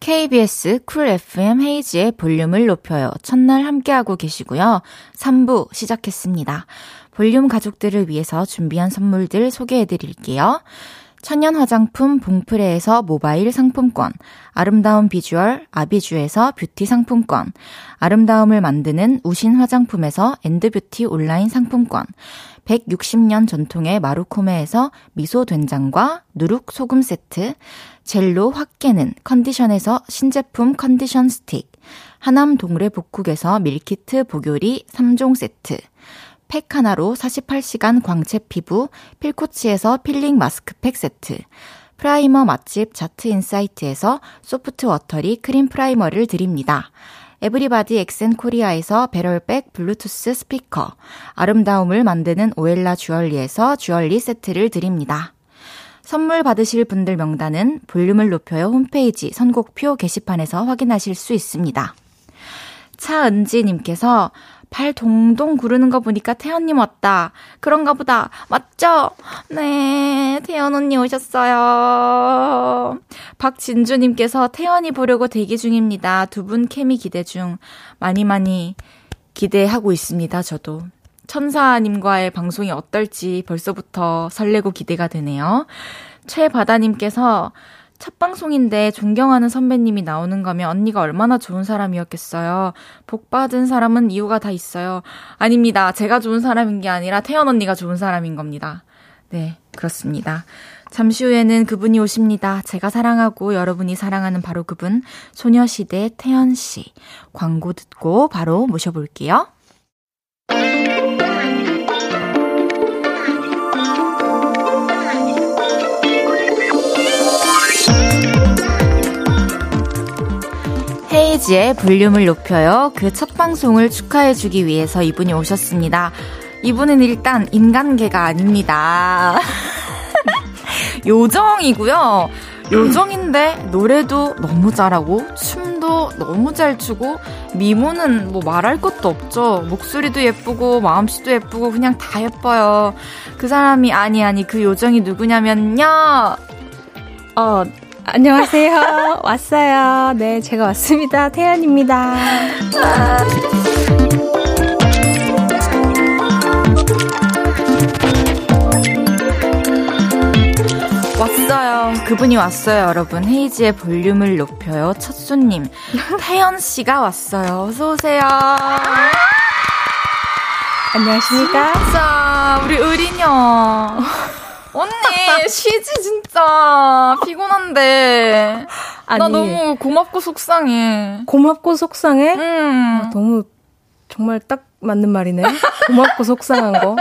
KBS Cool FM 헤이즈의 볼륨을 높여요. 첫날 함께하고 계시고요. 3부 시작했습니다. 볼륨 가족들을 위해서 준비한 선물들 소개해 드릴게요. 천연 화장품 봉프레에서 모바일 상품권, 아름다운 비주얼 아비주에서 뷰티 상품권, 아름다움을 만드는 우신 화장품에서 엔드뷰티 온라인 상품권, 160년 전통의 마루코메에서 미소 된장과 누룩 소금 세트, 젤로 확 깨는 컨디션에서 신제품 컨디션 스틱, 하남 동래 복국에서 밀키트 복요리 3종 세트, 팩 하나로 48시간 광채 피부 필코치에서 필링 마스크팩 세트, 프라이머 맛집 자트 인사이트에서 소프트 워터리 크림 프라이머를 드립니다. 에브리바디 엑센 코리아에서 배럴백 블루투스 스피커, 아름다움을 만드는 오엘라 주얼리에서 주얼리 세트를 드립니다. 선물 받으실 분들 명단은 볼륨을 높여요 홈페이지 선곡표 게시판에서 확인하실 수 있습니다. 차은지님께서 발 동동 구르는 거 보니까 태연님 왔다. 그런가 보다. 맞죠? 네, 태연 언니 오셨어요. 박진주님께서 태연이 보려고 대기 중입니다. 두 분 케미 기대 중. 많이 많이 기대하고 있습니다, 저도. 천사님과의 방송이 어떨지 벌써부터 설레고 기대가 되네요. 최바다님께서 첫 방송인데 존경하는 선배님이 나오는 거면 언니가 얼마나 좋은 사람이었겠어요. 복 받은 사람은 이유가 다 있어요. 아닙니다. 제가 좋은 사람인 게 아니라 태연 언니가 좋은 사람인 겁니다. 네, 그렇습니다. 잠시 후에는 그분이 오십니다. 제가 사랑하고 여러분이 사랑하는 바로 그분, 소녀시대 태연 씨. 광고 듣고 바로 모셔볼게요. 헤이지의 볼륨을 높여요. 그 첫 방송을 축하해주기 위해서 이분이 오셨습니다. 이분은 일단 인간계가 아닙니다. 요정이고요. 요정인데 노래도 너무 잘하고 춤도 너무 잘 추고 미모는 뭐 말할 것도 없죠. 목소리도 예쁘고 마음씨도 예쁘고 그냥 다 예뻐요. 그 사람이 아니 아니 그 요정이 누구냐면요. 어 안녕하세요. 왔어요. 네, 제가 왔습니다. 태연입니다. 왔어요. 그분이 왔어요, 여러분. 헤이지의 볼륨을 높여요. 첫 손님. 태연 씨가 왔어요. 어서오세요. 안녕하십니까? 자, 우리 의리녀. 언니, 쉬지, 진짜. 피곤한데. 아니, 나 너무 고맙고 속상해. 고맙고 속상해? 음. 아, 너무 정말 딱 맞는 말이네. 고맙고 속상한 거.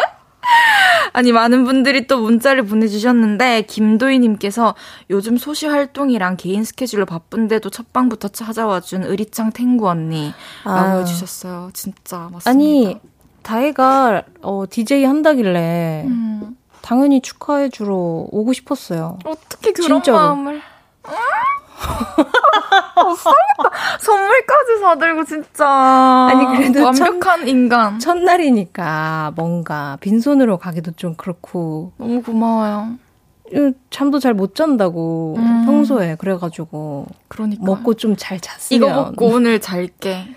아니, 많은 분들이 또 문자를 보내주셨는데, 김도희님께서 요즘 소시 활동이랑 개인 스케줄로 바쁜데도 첫방부터 찾아와준 의리창 탱구 언니. 라고 아. 해주셨어요. 진짜, 맞습니다. 아니, 다혜가 어, DJ 한다길래 음, 당연히 축하해 주러 오고 싶었어요. 어떻게 그런 진짜로. 마음을. 어, 싸겠다. 선물까지 사들고, 진짜. 아니, 그래도 완벽한 인간. 첫날이니까 뭔가 빈손으로 가기도 좀 그렇고 너무 고마워요. 음, 잠도 잘 못 잔다고 음. 평소에 그래가지고 그러니까. 먹고 좀 잘 잤으면 이거 먹고 오늘 잘게.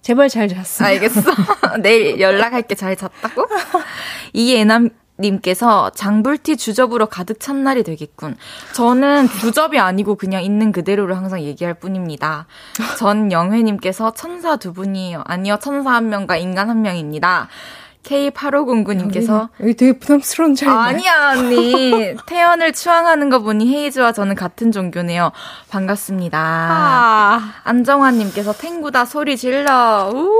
제발 잘 잤으면 알겠어. 내일 연락할게. 잘 잤다고? 이예남 님께서 장불티 주접으로 가득 찬 날이 되겠군. 저는 주접이 아니고 그냥 있는 그대로를 항상 얘기할 뿐입니다. 전 영회님께서 천사 두 분이에요. 아니요, 천사 한 명과 인간 한 명입니다. K8509님께서 여기 되게 부담스러운 자리 아니야, 언니. 태연을 추앙하는 거 보니 헤이즈와 저는 같은 종교네요. 반갑습니다. 아, 안정환님께서 탱구다 소리 질러. 우.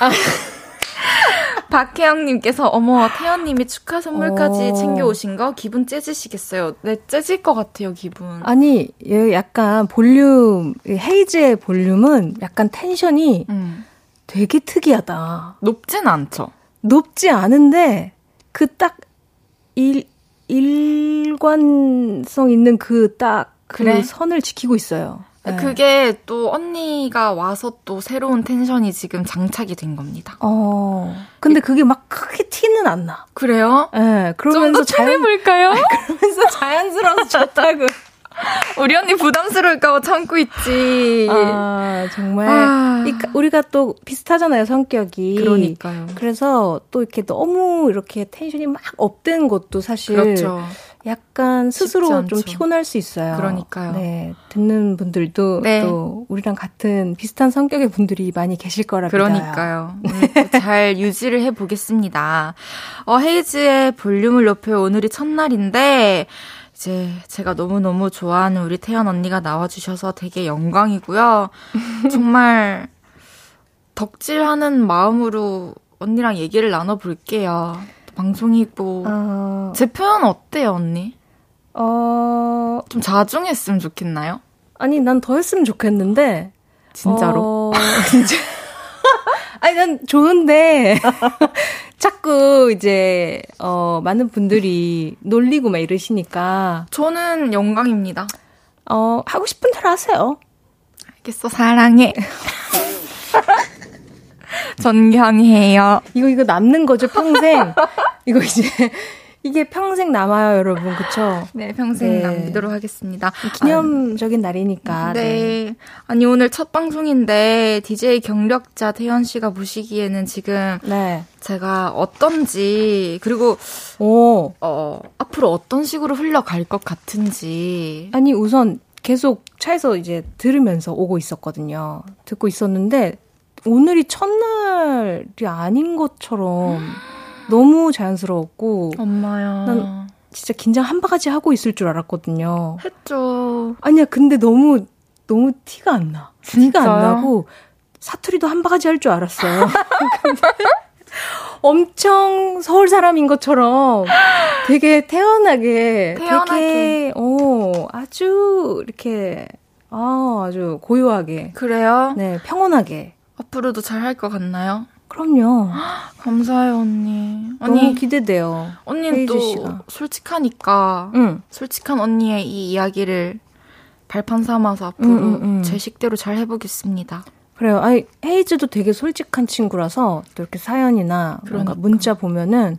박혜영님께서 어머 태연님이 축하 선물까지 어. 챙겨 오신 거 기분 째지시겠어요? 네 째질 것 같아요 기분. 아니 얘 약간 볼륨 이 헤이즈의 볼륨은 약간 텐션이 음. 되게 특이하다 높진 않죠. 높지 않은데 그 딱 일 일관성 있는 그 딱그 그래? 선을 지키고 있어요. 네. 그게 또 언니가 와서 또 새로운 tension이 지금 장착이 된 겁니다. 어. 근데 그게 막 크게 티는 안 나. 그래요? 예, 네, 그러면서 좀더 해볼까요? 그러면서 자연스러워서 좋다고. 우리 언니 부담스러울까봐 참고 있지. 아, 정말. 아. 이, 우리가 또 비슷하잖아요, 성격이. 그러니까요. 그래서 또 이렇게 너무 이렇게 tension이 막 up된 것도 사실 그렇죠. 약간 스스로 좀. 피곤할 수 있어요. 그러니까요. 네, 듣는 분들도 네. 또 우리랑 같은 비슷한 성격의 분들이 많이 계실 거라. 그러니까요. 오늘 또잘 유지를 해 보겠습니다. 어, 헤이즈의 볼륨을 높여 오늘이 첫날인데, 이제 제가 너무너무 좋아하는 우리 태연 언니가 나와 주셔서 되게 영광이고요. 정말 덕질하는 마음으로 언니랑 얘기를 나눠 볼게요. 방송이고. 어, 제 표현 어때요, 언니? 어, 좀 자중했으면 좋겠나요? 아니, 난 더 했으면 좋겠는데. 진짜로? 어, 진짜. 아니, 난 좋은데. 자꾸 이제, 어, 많은 분들이 놀리고 막 이러시니까, 저는 영광입니다. 어, 하고 싶은 대로 하세요. 알겠어, 사랑해. 존경해요. 이거 이거 남는 거죠 평생. 이거 이제 이게 평생 남아요, 여러분. 그쵸? 네, 평생 네. 남기도록 하겠습니다. 기념적인 날이니까. 네. 아니, 오늘 첫 방송인데, DJ 경력자 태연 씨가 보시기에는 지금 네. 제가 어떤지, 그리고, 오. 어, 앞으로 어떤 식으로 흘러갈 것 같은지. 아니, 우선 계속 차에서 이제 들으면서 오고 있었거든요. 듣고 있었는데, 오늘이 첫날이 아닌 것처럼 너무 자연스러웠고, 엄마야. 난- 진짜 긴장 한 바가지 하고 있을 줄 알았거든요. 했죠. 아니야, 근데 너무, 너무 티가 안 나. 티가 안 진짜요? 나고, 사투리도 한 바가지 할 줄 알았어요. 엄청 서울 사람인 것처럼 되게 태연하게, 태연하게. 되게, 어, 아주 이렇게, 아, 아주 고요하게, 그래요? 네, 평온하게. 앞으로도 잘 할 것 같나요? 그럼요. 감사해요, 언니. 너무 언니, 기대돼요. 언니는 또 씨가. 솔직하니까, 응. 솔직한 언니의 이 이야기를 발판 삼아서 앞으로 음, 음, 음. 제 식대로 잘 해보겠습니다. 그래요. 아니, 헤이즈도 되게 솔직한 친구라서 또 이렇게 사연이나 뭔가 그러니까. 문자 보면은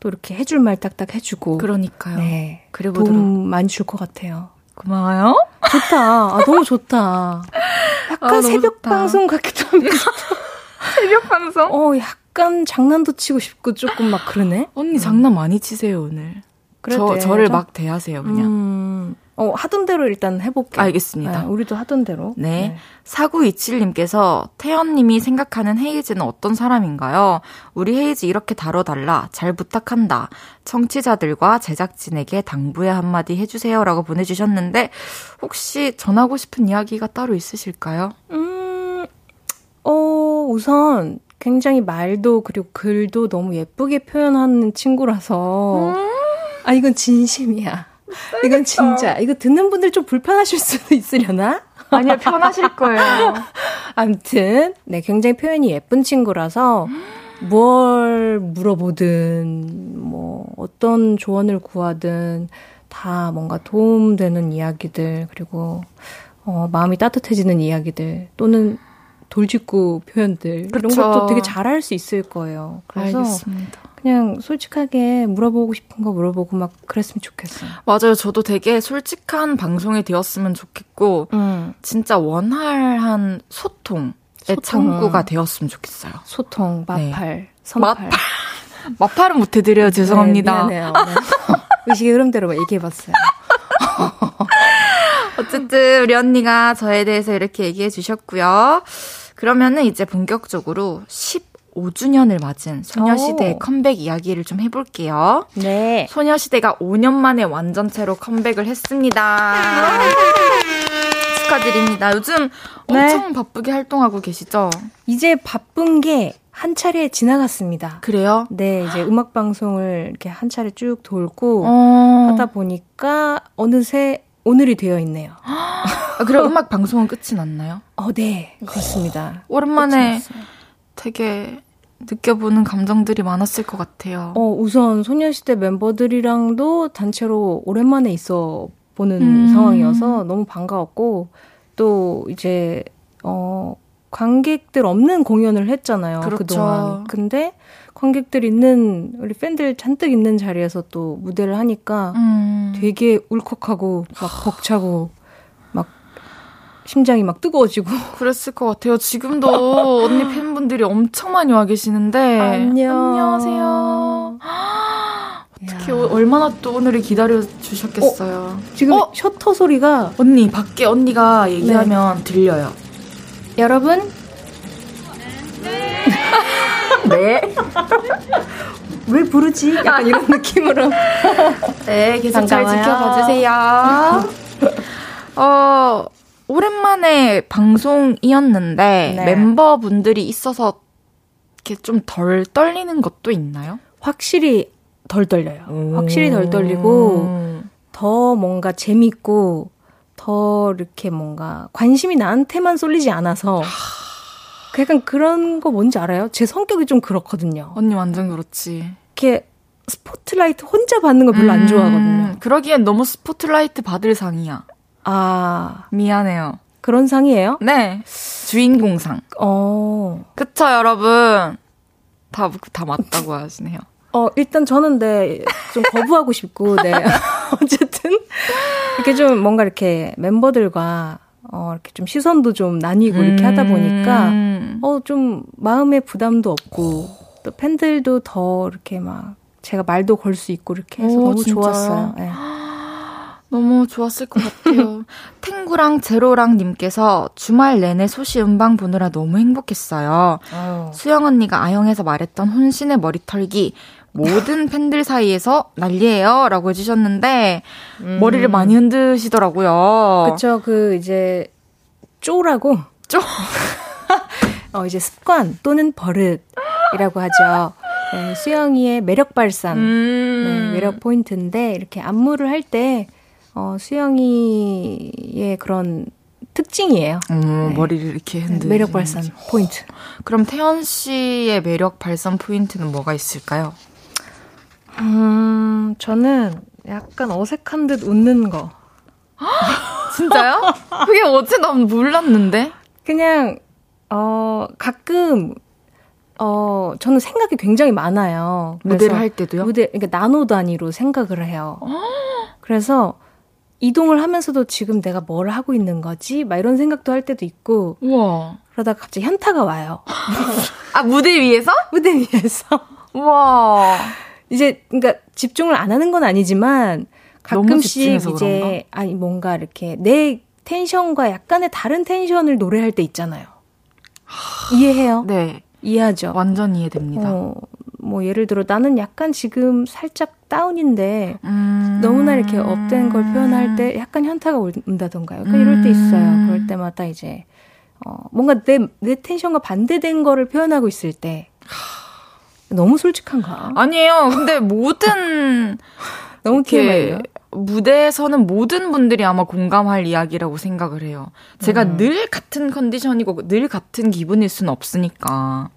또 이렇게 해줄 말 딱딱 해주고. 그러니까요. 네. 그래보도록. 도움 많이 줄 것 같아요. 고마워요. 좋다. 아, 너무 좋다. 약간 아, 새벽 좋다. 방송 같기도 하면서. 새벽 방송? 어, 약간 장난도 치고 싶고 조금 막 그러네. 언니 장난 많이 치세요, 오늘. 그래도 저, 저를. 막 대하세요, 그냥. 음, 어, 하던 대로 일단 해볼게요. 알겠습니다. 네, 우리도 하던 대로. 네. 4927님께서 태연님이 생각하는 헤이즈는 어떤 사람인가요? 우리 헤이즈 이렇게 다뤄달라. 잘 부탁한다. 청취자들과 제작진에게 당부의 한마디 해주세요 라고 보내주셨는데, 혹시 전하고 싶은 이야기가 따로 있으실까요? 음, 어, 우선 굉장히 말도 그리고 글도 너무 예쁘게 표현하는 친구라서. 아, 이건 진심이야. 이건 진짜. 이거 듣는 분들 좀 불편하실 수도 있으려나? 아니요, 편하실 거예요. 암튼, 네, 굉장히 표현이 예쁜 친구라서 뭘 물어보든, 뭐, 어떤 조언을 구하든 다 뭔가 도움되는 이야기들, 그리고, 어, 마음이 따뜻해지는 이야기들, 또는 돌직구 표현들, 이런 그쵸. 것도 되게 잘할 수 있을 거예요. 그래서 알겠습니다. 그냥 솔직하게 물어보고 싶은 거 물어보고 막 그랬으면 좋겠어요. 맞아요. 저도 되게 솔직한 방송이 되었으면 좋겠고, 음, 진짜 원활한 소통의 소통. 창구가 되었으면 좋겠어요. 소통, 네. 마팔, 선팔. 마팔은 못해드려요. 죄송합니다. 네, 미안해요. 네. 의식의 흐름대로 얘기해봤어요. 어쨌든 우리 언니가 저에 대해서 이렇게 얘기해 주셨고요. 그러면은 이제 본격적으로 15주년을 맞은 소녀시대의 오. 컴백 이야기를 좀 해볼게요. 네. 소녀시대가 5년 만에 완전체로 컴백을 했습니다. 축하드립니다. 요즘 네. 엄청 바쁘게 활동하고 계시죠? 이제 바쁜 게 한 차례 지나갔습니다. 그래요? 네, 이제 음악 방송을 이렇게 한 차례 쭉 돌고 어. 하다 보니까 어느새 오늘이 되어 있네요. 아, 그럼 음악 방송은 끝이 났나요? 어, 네, 그렇습니다. 오랜만에. 되게 느껴보는 감정들이 많았을 것 같아요. 어, 우선 소녀시대 멤버들이랑도 단체로 오랜만에 있어 보는 음. 상황이어서 너무 반가웠고 또 이제 어 관객들 없는 공연을 했잖아요. 그렇죠. 그동안. 근데 관객들 있는 우리 팬들 잔뜩 있는 자리에서 또 무대를 하니까 음. 되게 울컥하고 막 벅차고 막 심장이 막 뜨거워지고 그랬을 것 같아요. 지금도 언니 팬분들이 엄청 많이 와 계시는데. 안녕. 안녕하세요. 어떻게 얼마나 또 오늘을 기다려 주셨겠어요. 지금 어? 셔터 소리가 언니 밖에 언니가 얘기하면 들려요. 여러분 네. 왜 부르지? 약간 이런 느낌으로 네, 계속 잘 반가워요. 지켜봐 주세요. 어, 오랜만에 방송이었는데 네. 멤버분들이 있어서 이렇게 좀 덜 떨리는 것도 있나요? 확실히 덜 떨려요. 확실히 덜 떨리고 더 뭔가 재밌고 더 이렇게 뭔가 관심이 나한테만 쏠리지 않아서 그 약간 그런 거 뭔지 알아요? 제 성격이 좀 그렇거든요. 언니 완전 그렇지. 이렇게 스포트라이트 혼자 받는 거 별로 안 좋아하거든요. 음, 그러기엔 너무 스포트라이트 받을 상이야. 아, 미안해요. 그런 상이에요? 네. 주인공상. 어. 그쵸, 여러분? 다, 다 맞다고 하시네요. 어, 일단 저는 네, 좀 거부하고 싶고, 네. 어쨌든, 이렇게 좀 뭔가 이렇게 멤버들과, 어, 이렇게 좀 시선도 좀 나뉘고 이렇게 하다 보니까, 음. 어, 좀 마음의 부담도 없고, 또 팬들도 더 이렇게 막, 제가 말도 걸 수 있고 이렇게 해서 오, 너무 진짜요? 좋았어요. 네. 너무 좋았을 것 같아요. 탱구랑 제로랑 님께서 주말 내내 소시 음방 보느라 너무 행복했어요. 수영 언니가 아영에서 말했던 혼신의 머리 털기 모든 팬들 사이에서 난리예요 라고 해주셨는데 머리를 많이 흔드시더라고요. 그쵸, 그, 이제, 쪼라고. 쪼? 어, 이제 습관 또는 버릇이라고 하죠. 네, 수영이의 매력 발산. 음. 네, 매력 포인트인데, 이렇게 안무를 할 때, 어, 수영이의 그런 특징이에요. 어, 머리를 이렇게. 네, 매력 발산 포인트. 그럼 태연 씨의 매력 발산 포인트는 뭐가 있을까요? 음, 저는 약간 어색한 듯 웃는 거. 진짜요? 그게 어째 난 몰랐는데. 그냥, 어, 가끔, 어, 저는 생각이 굉장히 많아요. 무대를 할 때도요? 무대, 그러니까 나노 단위로 생각을 해요. 그래서 이동을 하면서도 지금 내가 뭘 하고 있는 거지? 막 이런 생각도 할 때도 있고, 우와. 그러다가 갑자기 현타가 와요. 아, 무대 위에서? 무대 위에서. 우와. 이제, 그러니까 집중을 안 하는 건 아니지만, 가끔씩 이제, 그런가? 아니, 뭔가 이렇게 내 tension과 약간의 다른 tension을 노래할 때 있잖아요. 이해해요? 네. 이해하죠? 완전 이해됩니다. 어, 뭐 예를 들어 나는 약간 지금 살짝 down인데 음. 너무나 이렇게 up된 걸 표현할 때 약간 현타가 온다던가요. 그러니까 이럴 때 있어요. 음. 그럴 때마다 이제 어, 뭔가 내, 내 텐션과 반대된 거를 표현하고 있을 때 너무 솔직한가? 아니에요. 근데 모든 너무 TMI예요. 무대에서는 모든 분들이 아마 공감할 이야기라고 생각을 해요. 제가 음. 늘 같은 컨디션이고 늘 같은 기분일 수는 없으니까.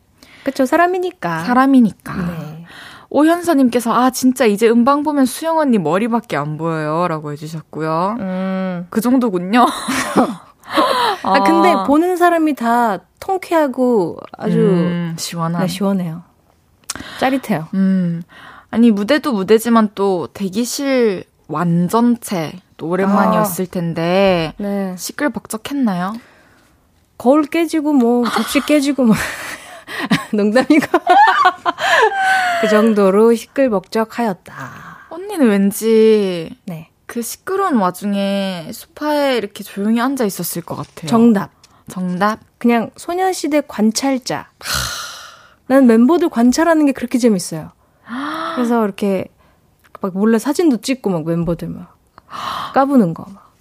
그쵸 사람이니까. 사람이니까. 네. 오현서님께서 아 진짜 이제 음방 보면 수영 언니 머리밖에 안 보여요 라고 해주셨고요. 음. 그 정도군요. 아, 근데 보는 사람이 다 통쾌하고 아주 음, 시원한. 네, 시원해요. 짜릿해요. 음. 아니, 무대도 무대지만 또 대기실 완전체 또 오랜만이었을 텐데 네. 시끌벅적했나요? 거울 깨지고 뭐 접시 깨지고 뭐 농담이고 그 정도로 시끌벅적하였다. 언니는 왠지 네. 그 시끄러운 와중에 소파에 이렇게 조용히 앉아 있었을 것 같아요. 정답. 정답? 그냥 소녀시대 관찰자. 난 멤버들 관찰하는 게 그렇게 재밌어요. 그래서 이렇게 막 몰래 사진도 찍고 막 멤버들 막 까부는 거 막.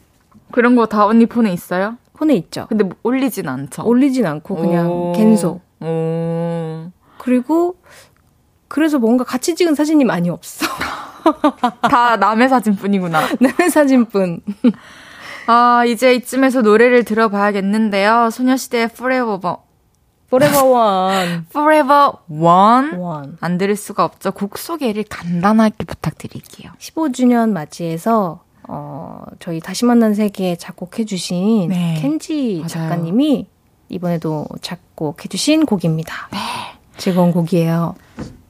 그런 거 다 언니 폰에 있어요? 폰에 있죠. 근데 뭐 올리진 않죠. 올리진 않고 그냥 오. 갠속. 오. 그리고 그래서 뭔가 같이 찍은 사진이 많이 없어. 다 남의 사진뿐이구나. 남의 사진뿐. 아, 이제 이쯤에서 노래를 들어봐야겠는데요. 소녀시대의 Forever, Forever One. Forever One. One. 안 들을 수가 없죠. 곡 소개를 간단하게 부탁드릴게요. 15주년 맞이해서 어, 저희 다시 만난 세계에 작곡해주신 네, 켄지. 작가님이 이번에도 작곡해 주신 곡입니다. 네. 즐거운 곡이에요.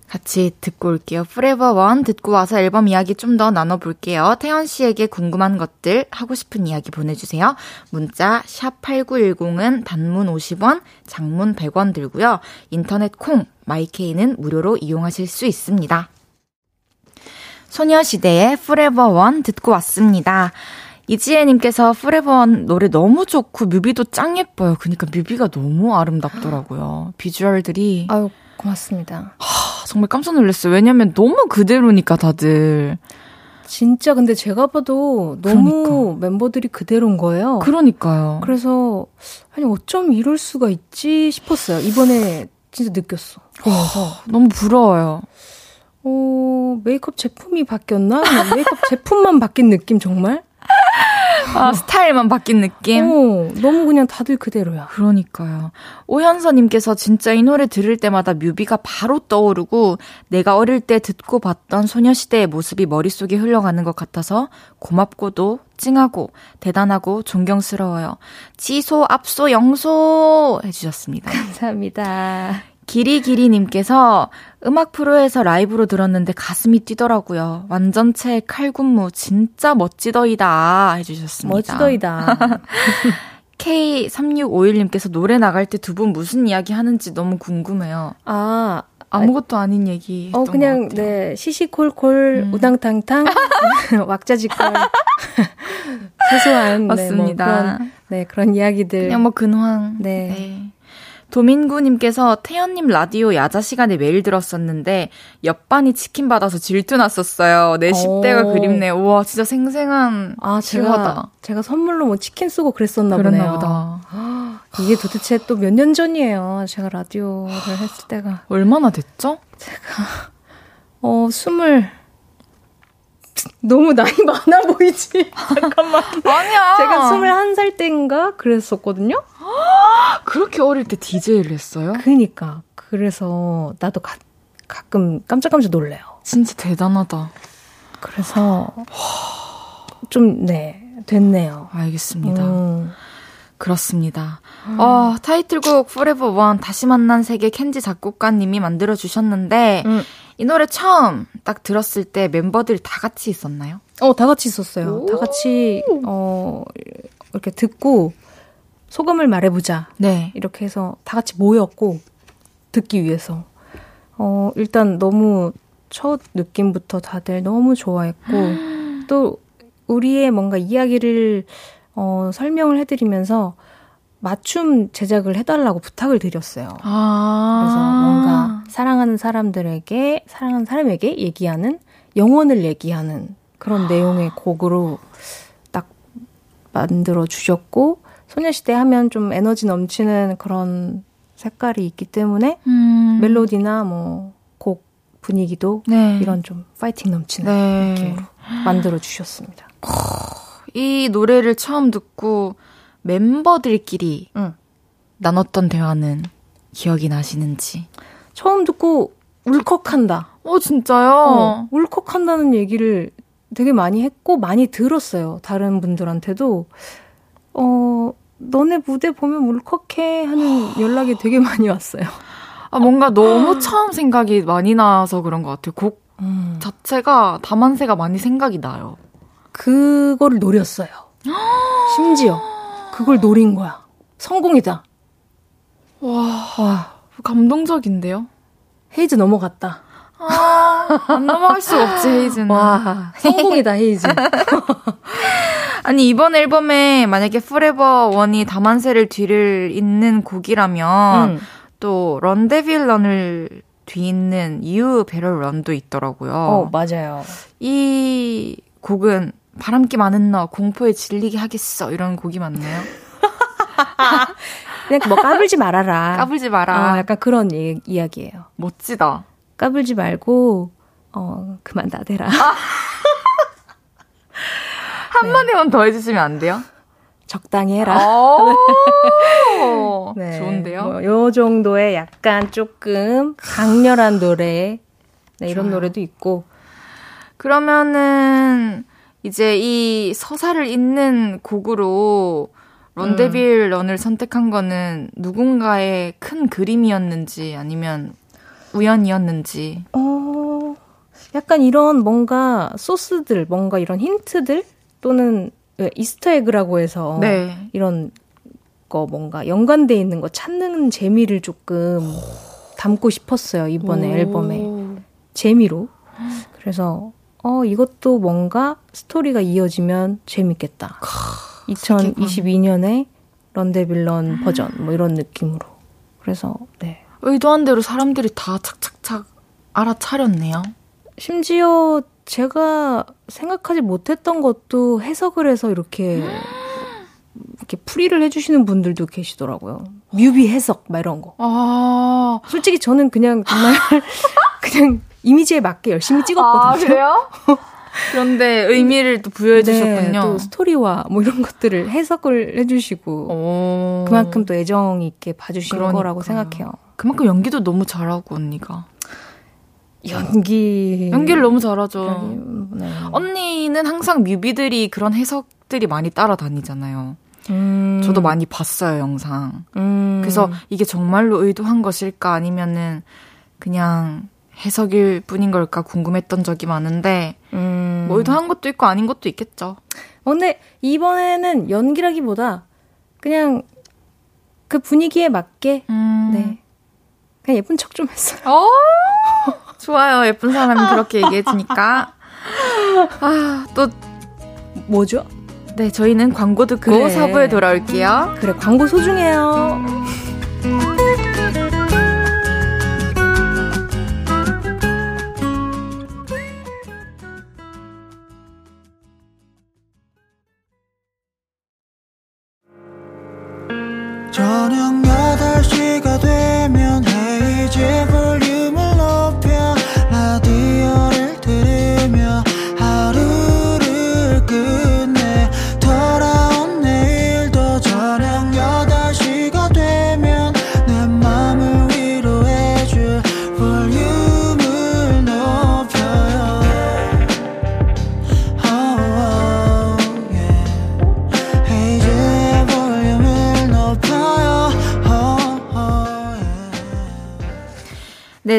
같이 듣고 올게요. Forever One 듣고 와서 앨범 이야기 좀 더 나눠볼게요. 태연 씨에게 궁금한 것들, 하고 싶은 이야기 보내주세요. 문자 샵 8910은 단문 50원, 장문 100원 들고요. 인터넷 콩, 마이케이는 무료로 이용하실 수 있습니다. 소녀시대의 Forever One 듣고 왔습니다. 이지혜님께서 Forever One 노래 너무 좋고 뮤비도 짱 예뻐요. 그러니까 뮤비가 너무 아름답더라고요. 비주얼들이 아유, 고맙습니다. 정말 깜짝 놀랐어요. 왜냐면 너무 그대로니까 다들. 진짜 근데 제가 봐도 너무 그러니까. 멤버들이 그대로인 거예요. 그러니까요. 그래서 아니 어쩜 이럴 수가 있지 싶었어요. 이번에 진짜 느꼈어. 보면서 너무 부러워요. 어, 메이크업 제품이 바뀌었나? 메이크업 제품만 바뀐 느낌 정말? 아, 스타일만 바뀐 느낌? 어, 너무 그냥 다들 그대로야. 그러니까요. 오현서님께서 진짜 이 노래 들을 때마다 뮤비가 바로 떠오르고 내가 어릴 때 듣고 봤던 소녀시대의 모습이 머릿속에 흘러가는 것 같아서 고맙고도 찡하고 대단하고 존경스러워요. 지소, 앞소, 영소 해주셨습니다. 감사합니다. 기리기리님께서 음악 프로에서 라이브로 들었는데 가슴이 뛰더라고요. 완전체 칼군무 진짜 멋지더이다 해주셨습니다. 멋지더이다. K3651님께서 노래 나갈 때 두 분 무슨 이야기 하는지 너무 궁금해요. 아, 아무것도 아닌 얘기. 어, 그냥, 네, 시시콜콜, 음. 우당탕탕, 왁자지껄. 소소한. 맞습니다. 네, 뭐 그런, 네, 그런 이야기들. 그냥 뭐 근황. 네. 도민구님께서 태연님 라디오 야자 시간에 매일 들었었는데 옆반이 치킨 받아서 질투 났었어요. 내 10대가 오. 그립네요. 우와 진짜 생생한 아, 제가, 실화다. 제가 선물로 뭐 치킨 쓰고 그랬었나 그랬나 보네요. 보다. 이게 도대체 또 몇 년 전이에요. 제가 라디오를 했을 때가. 얼마나 됐죠? 어, 스물. 너무 나이 많아 보이지? 잠깐만. 아니야. 제가 스물한 살 때인가 그랬었거든요? 그렇게 어릴 때 DJ를 했어요? 그니까. 그래서 나도 가, 가끔 깜짝깜짝 놀래요. 진짜 대단하다. 그래서 좀, 네, 됐네요. 알겠습니다. 음. 그렇습니다. 어, 타이틀곡 Forever One 다시 만난 세계 켄지 작곡가님이 만들어 주셨는데 음. 이 노래 처음 딱 들었을 때 멤버들 다 같이 있었나요? 어, 다 같이 있었어요. 다 같이, 어, 이렇게 듣고 소감을 말해보자. 네. 이렇게 해서 다 같이 모였고, 듣기 위해서. 어, 일단 너무 첫 느낌부터 다들 너무 좋아했고, 또 우리의 뭔가 이야기를, 어, 설명을 해드리면서 맞춤 제작을 해달라고 부탁을 드렸어요. 아. 그래서 뭔가 사랑하는 사람들에게, 사랑하는 사람에게 얘기하는, 영혼을 얘기하는 그런 내용의 곡으로 딱 만들어 주셨고, 소녀시대 하면 좀 에너지 넘치는 그런 색깔이 있기 때문에 음. 멜로디나 뭐 곡 분위기도 네. 이런 좀 파이팅 넘치는 네. 느낌으로 만들어 주셨습니다. 이 노래를 처음 듣고 멤버들끼리 응. 나눴던 대화는 기억이 나시는지? 처음 듣고 울컥한다. 어, 진짜요? 어, 울컥한다는 얘기를 되게 많이 했고 많이 들었어요. 다른 분들한테도 어 너네 무대 보면 울컥해 하는 연락이 되게 많이 왔어요. 아, 뭔가 너무 처음 생각이 많이 나서 그런 것 같아요. 곡 음. 자체가 다만세가 많이 생각이 나요. 그거를 노렸어요. 심지어 그걸 노린 거야. 성공이다. 와, 와 감동적인데요? 헤이즈 넘어갔다. 아, 안 넘어갈 수가 없지, 헤이즈는. 와 성공이다 헤이즈. 아니, 이번 앨범에 만약에 Forever One이 다만세를 뒤를 잇는 곡이라면, 음. 또, 런데빌 런을 뒤잇는 You Better Run도 있더라고요. 어 맞아요. 이 곡은 바람기 많은 너, 공포에 질리게 하겠어. 이런 곡이 맞나요? 그냥 뭐 까불지 말아라. 까불지 마라. 아, 약간 그런 이, 이야기예요. 멋지다. 까불지 말고 어 그만 나대라. 한마디만 더 해주시면 안 돼요? 적당히 해라. 오, 네, 좋은데요? 뭐, 요 정도의 약간 조금 강렬한 노래 네, 이런 좋아요. 노래도 있고 그러면은 이제 이 서사를 잇는 곡으로 런데빌 런을 선택한 거는 누군가의 큰 그림이었는지 아니면 우연이었는지. 어 약간 이런 뭔가 소스들 뭔가 이런 힌트들 또는 왜 Easter egg라고 해서 네. 이런 거 뭔가 연관돼 있는 거 찾는 재미를 조금 담고 싶었어요 이번에 오. 앨범에 재미로 그래서 어 이것도 뭔가 스토리가 이어지면 재밌겠다 2022년에 Run Devil Run 버전 뭐 이런 느낌으로 그래서 네 의도한 대로 사람들이 다 착착착 알아차렸네요. 심지어 제가 생각하지 못했던 것도 해석을 해서 이렇게 이렇게 풀이를 해주시는 분들도 계시더라고요. 뮤비 해석 막 이런 거. 아, 솔직히 저는 그냥 정말 그냥 이미지에 맞게 열심히 찍었거든요. 그래요? 그런데 의미를 또 부여해 주셨군요. 네, 또 스토리와 뭐 이런 것들을 해석을 해주시고 오. 그만큼 또 애정 있게 봐주신 그러니까요. 거라고 생각해요. 그만큼 연기도 너무 잘하고 언니가 연기 연기를 너무 잘하죠. 네. 언니는 항상 뮤비들이 그런 해석들이 많이 따라다니잖아요. 음, 저도 많이 봤어요 영상. 음, 그래서 이게 정말로 의도한 것일까 아니면은 그냥 해석일 뿐인 걸까 궁금했던 적이 많은데 음. 뭐 의도한 것도 있고 아닌 것도 있겠죠. 어, 근데 이번에는 연기라기보다 그냥 그 분위기에 맞게 음. 네 그냥 예쁜 척 좀 했어요. 어 좋아요 예쁜 사람이 그렇게 얘기해주니까 아 또 뭐죠? 네, 저희는 광고 듣고 그래. 사부에 돌아올게요. 그래 광고 소중해요.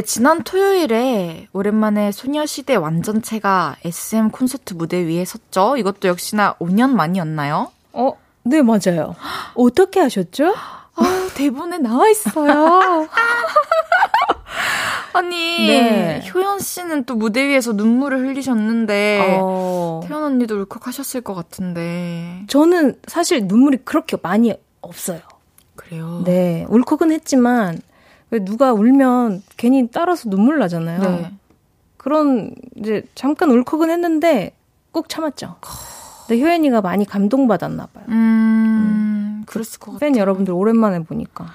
지난 토요일에 오랜만에 소녀시대 완전체가 SM 콘서트 무대 위에 섰죠. 이것도 역시나 5년 만이었나요? 어, 네 맞아요. 어떻게 하셨죠? 아, 대본에 나와 있어요. 아니, 네. 효연 씨는 또 무대 위에서 눈물을 흘리셨는데, 어, 태연 언니도 울컥하셨을 것 같은데. 저는 사실 눈물이 그렇게 많이 없어요. 그래요. 네, 울컥은 했지만 왜 누가 울면 괜히 따라서 눈물 나잖아요. 네. 그런 이제 잠깐 울컥은 했는데 꼭 참았죠. 근데 효연이가 많이 감동받았나 봐요. 음, 그랬을 것 같아요. 팬 여러분들 오랜만에 보니까.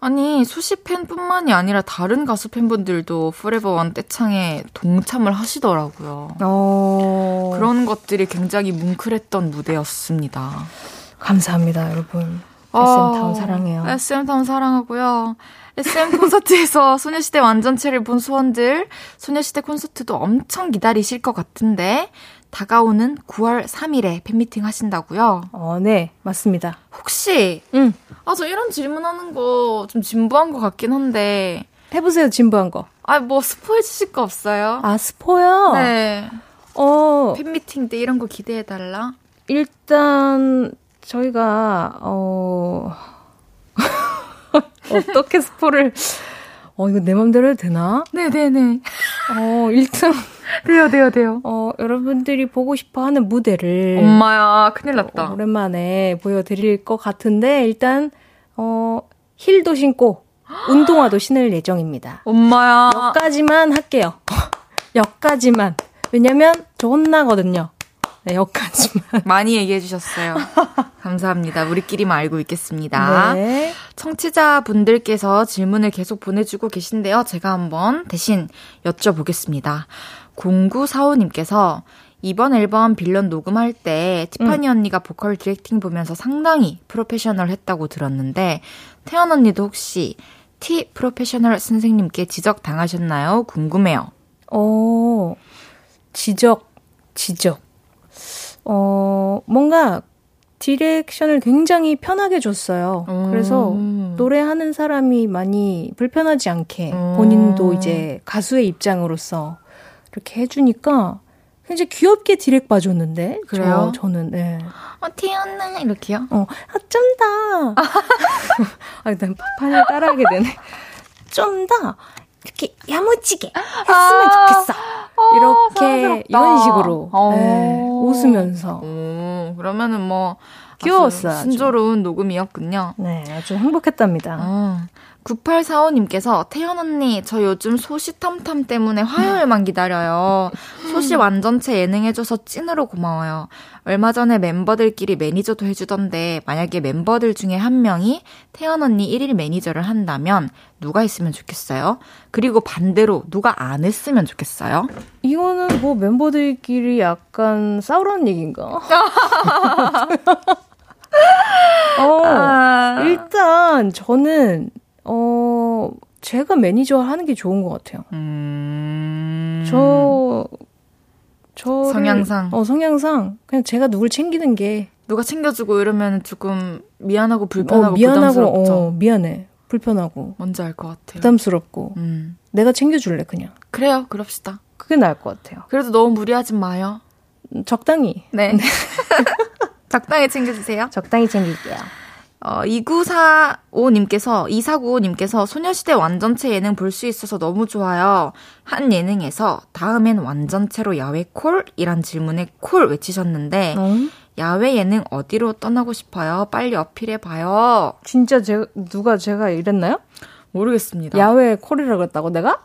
아니, 소시 팬뿐만이 아니라 다른 가수 팬분들도 Forever One 떼창에 동참을 하시더라고요. 어, 그런 것들이 굉장히 뭉클했던 무대였습니다. 감사합니다, 여러분. 어, SM 타운 사랑해요. SM 타운 사랑하고요. SM 콘서트에서 소녀시대 완전체를 본 소원들, 소녀시대 콘서트도 엄청 기다리실 것 같은데, 다가오는 9월 3일에 팬미팅 하신다고요? 어, 네, 맞습니다. 혹시, 응, 아, 저 이런 질문하는 거 좀 진부한 것 같긴 한데, 해보세요, 진부한 거. 아, 뭐 스포해 주실 거 없어요? 아, 스포요? 네. 어, 팬미팅 때 이런 거 기대해달라? 일단, 저희가, 어, 어떻게 스포를, 어, 이거 내 맘대로 해도 되나? 네네네. 어, 일단, 돼요, 돼요, 돼요. 어, 여러분들이 보고 싶어 하는 무대를 엄마야, 큰일 났다. 오랜만에 보여드릴 것 같은데, 일단, 어, 힐도 신고, 운동화도 신을 예정입니다. 엄마야. 여기까지만 할게요. 여기까지만. 왜냐면, 저 혼나거든요. 네, 여기까지만. 많이 얘기해 주셨어요. 감사합니다. 우리끼리만 알고 있겠습니다. 네. 청취자분들께서 질문을 계속 보내주고 계신데요. 제가 한번 대신 여쭤보겠습니다. 0945님께서 이번 앨범 빌런 녹음할 때 티파니 언니가 보컬 directing 보면서 상당히 프로페셔널 했다고 들었는데 태연 언니도 혹시 티 프로페셔널 선생님께 지적 당하셨나요? 궁금해요. 어, 지적, 지적. 어, 뭔가 디렉션을 굉장히 편하게 줬어요. 그래서 음. 노래하는 사람이 많이 불편하지 않게 음. 본인도 이제 가수의 입장으로서 이렇게 해주니까 굉장히 귀엽게 디렉 봐줬는데. 그래요? 저, 는 네. 어, 태연아 이렇게요? 어, 아, 좀 더. 아, 난 판을 따라하게 되네. 좀 더. 이렇게 야무지게 했으면 좋겠어. 이렇게 사랑스럽다. 이런 식으로 어. 네, 웃으면서 오, 그러면은 뭐 귀여웠어요. 순조로운 녹음이었군요. 네 아주 행복했답니다. 어, 9845님께서 태연 언니, 저 요즘 소시탐탐 때문에 화요일만 기다려요. 소시 완전체 예능 해줘서 찐으로 고마워요. 얼마 전에 멤버들끼리 매니저도 해주던데, 만약에 멤버들 중에 한 명이 태연 언니 1일 매니저를 한다면, 누가 했으면 좋겠어요? 그리고 반대로, 누가 안 했으면 좋겠어요? 이거는 뭐 멤버들끼리 약간 싸우라는 얘기인가? 어, 아. 일단 저는 어 제가 매니저 하는 게 좋은 것 같아요. 음. 저, 저 성향상. 어 성향상 그냥 제가 누굴 챙기는 게 누가 챙겨주고 이러면 조금 미안하고 불편하고 어, 미안하고 부담스럽죠. 어, 미안해 불편하고 뭔지 알 것 같아요. 부담스럽고 음. 내가 챙겨줄래 그냥 그래요, 그럽시다. 그게 나을 것 같아요. 그래도 너무 무리하지 마요. 음, 적당히 네. 적당히 챙겨주세요. 적당히 챙길게요. 어, 2945님께서, 2495님께서 소녀시대 완전체 예능 볼 수 있어서 너무 좋아요. 한 예능에서 다음엔 완전체로 야외 콜? 이란 질문에 콜 외치셨는데, 어? 야외 예능 어디로 떠나고 싶어요? 빨리 어필해봐요. 진짜 제 누가 제가 이랬나요? 모르겠습니다. 야외 콜이라 그랬다고 내가?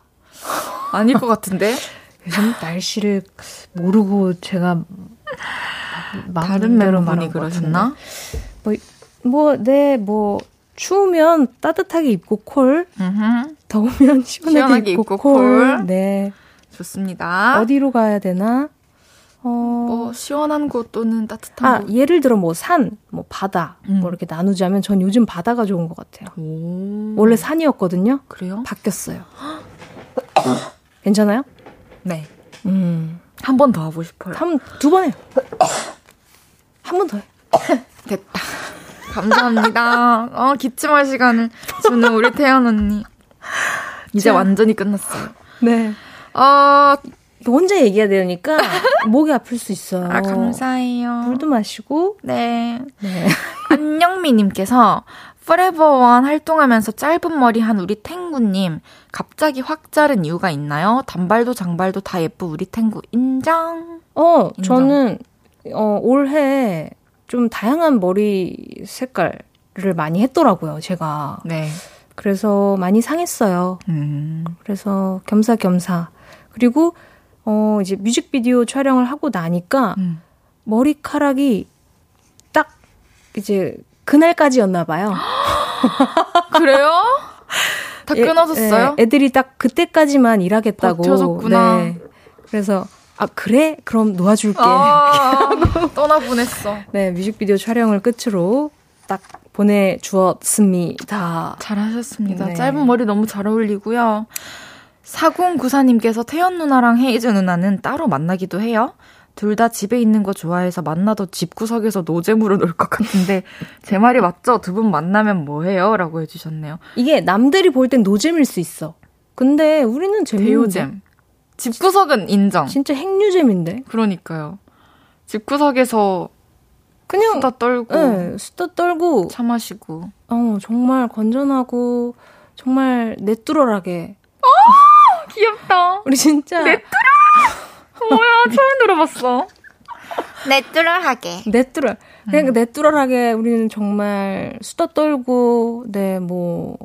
아닐 것 같은데? 요즘 날씨를 모르고 제가 다른 멤버분이 그러셨나? 같은데. 뭐, 네, 뭐, 추우면 따뜻하게 입고 콜, 음흠. 더우면 시원하게, 시원하게 입고, 입고 콜. 콜. 네. 좋습니다. 어디로 가야 되나? 어, 뭐, 시원한 곳 또는 따뜻한 아, 곳. 예를 들어 뭐 산, 뭐 바다, 음. 뭐 이렇게 나누자면 전 요즘 바다가 좋은 것 같아요. 오. 원래 산이었거든요. 그래요? 바뀌었어요. 괜찮아요? 네. 음. 한 번 더 하고 싶어요. 한, 두 번 해요. 한 번 더 해. 됐다. 감사합니다. 어, 기침할 시간을 주는 우리 태연 언니. 이제 자. 완전히 끝났어요. 네. 어, 혼자 얘기해야 되니까 목이 아플 수 있어요. 아, 감사해요. 물도 마시고. 네. 네. 안영미님께서 포레버원 활동하면서 짧은 머리 한 우리 탱구님 갑자기 확 자른 이유가 있나요? 단발도 장발도 다 예쁜 우리 탱구 인정. 어, 인정. 저는 어, 올해 좀 다양한 머리 색깔을 많이 했더라고요, 제가. 네. 그래서 많이 상했어요. 음. 그래서 겸사겸사. 그리고 어, 이제 뮤직비디오 촬영을 하고 나니까 음. 머리카락이 딱 이제 그날까지였나 봐요. 그래요? 다 예, 끊어졌어요? 예, 애들이 딱 그때까지만 일하겠다고. 버텨줬구나. 네. 그래서 아 그래? 그럼 놓아줄게. 아, 떠나보냈어. 네, 뮤직비디오 촬영을 끝으로 딱 보내주었습니다. 잘하셨습니다. 네. 짧은 머리 너무 잘 어울리고요. 4094님께서 태연 누나랑 헤이즈 누나는 따로 만나기도 해요? 둘 다 집에 있는 거 좋아해서 만나도 집구석에서 노잼으로 놀 것 같은데 제 말이 맞죠? 두 분 만나면 뭐해요? 라고 해주셨네요. 이게 남들이 볼 땐 노잼일 수 있어. 근데 우리는 재밌는데. 대요잼. 집구석은 인정. 진짜 핵류잼인데. 그러니까요. 집구석에서 그냥 수다 떨고 네, 수다 떨고 차 마시고 어, 정말 건전하고 정말 내뚜러하게 귀엽다. 우리 진짜 뭐야 처음 들어봤어. 내뚜러하게. 내뚜러 그냥 음. 내뚜러하게 우리는 정말 수다 떨고 네 뭐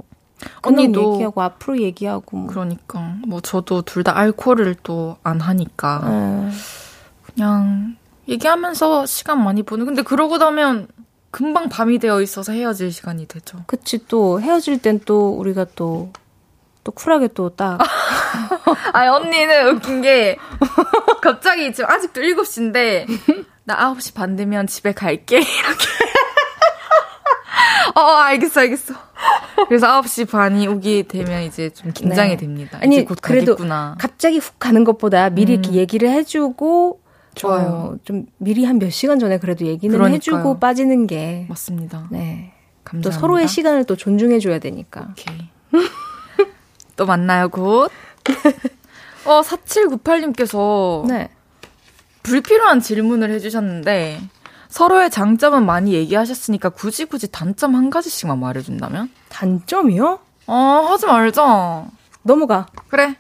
언니도- 얘기하고 앞으로 얘기하고 뭐. 그러니까 뭐 저도 둘 다 알코올을 또 안 하니까 네. 그냥 얘기하면서 시간 많이 보는. 근데 그러고 나면 금방 밤이 되어 있어서 헤어질 시간이 되죠. 그치 또 헤어질 땐 또 우리가 또또 쿨하게 또 딱 아 언니는 웃긴 게 갑자기 지금 아직도 7시인데 나 9시 반 되면 집에 갈게 이렇게. 어, 어, 알겠어, 알겠어. 그래서 9시 반이 오기 되면 이제 좀 긴장이 네. 됩니다. 아니, 이제 곧 그래도 가겠구나. 갑자기 훅 가는 것보다 미리 음. 이렇게 얘기를 해주고 좋아요. 어, 좀 미리 한 몇 시간 전에 그래도 얘기는 그러니까요. 해주고 빠지는 게 맞습니다. 네. 또 감사합니다. 서로의 시간을 또 존중해줘야 되니까. 오케이. 또 만나요, 곧. 어, 4798님께서 네. 불필요한 질문을 해주셨는데, 서로의 장점은 많이 얘기하셨으니까 굳이 굳이 단점 한 가지씩만 말해준다면? 단점이요? 어, 하지 말자. 넘어가. 그래.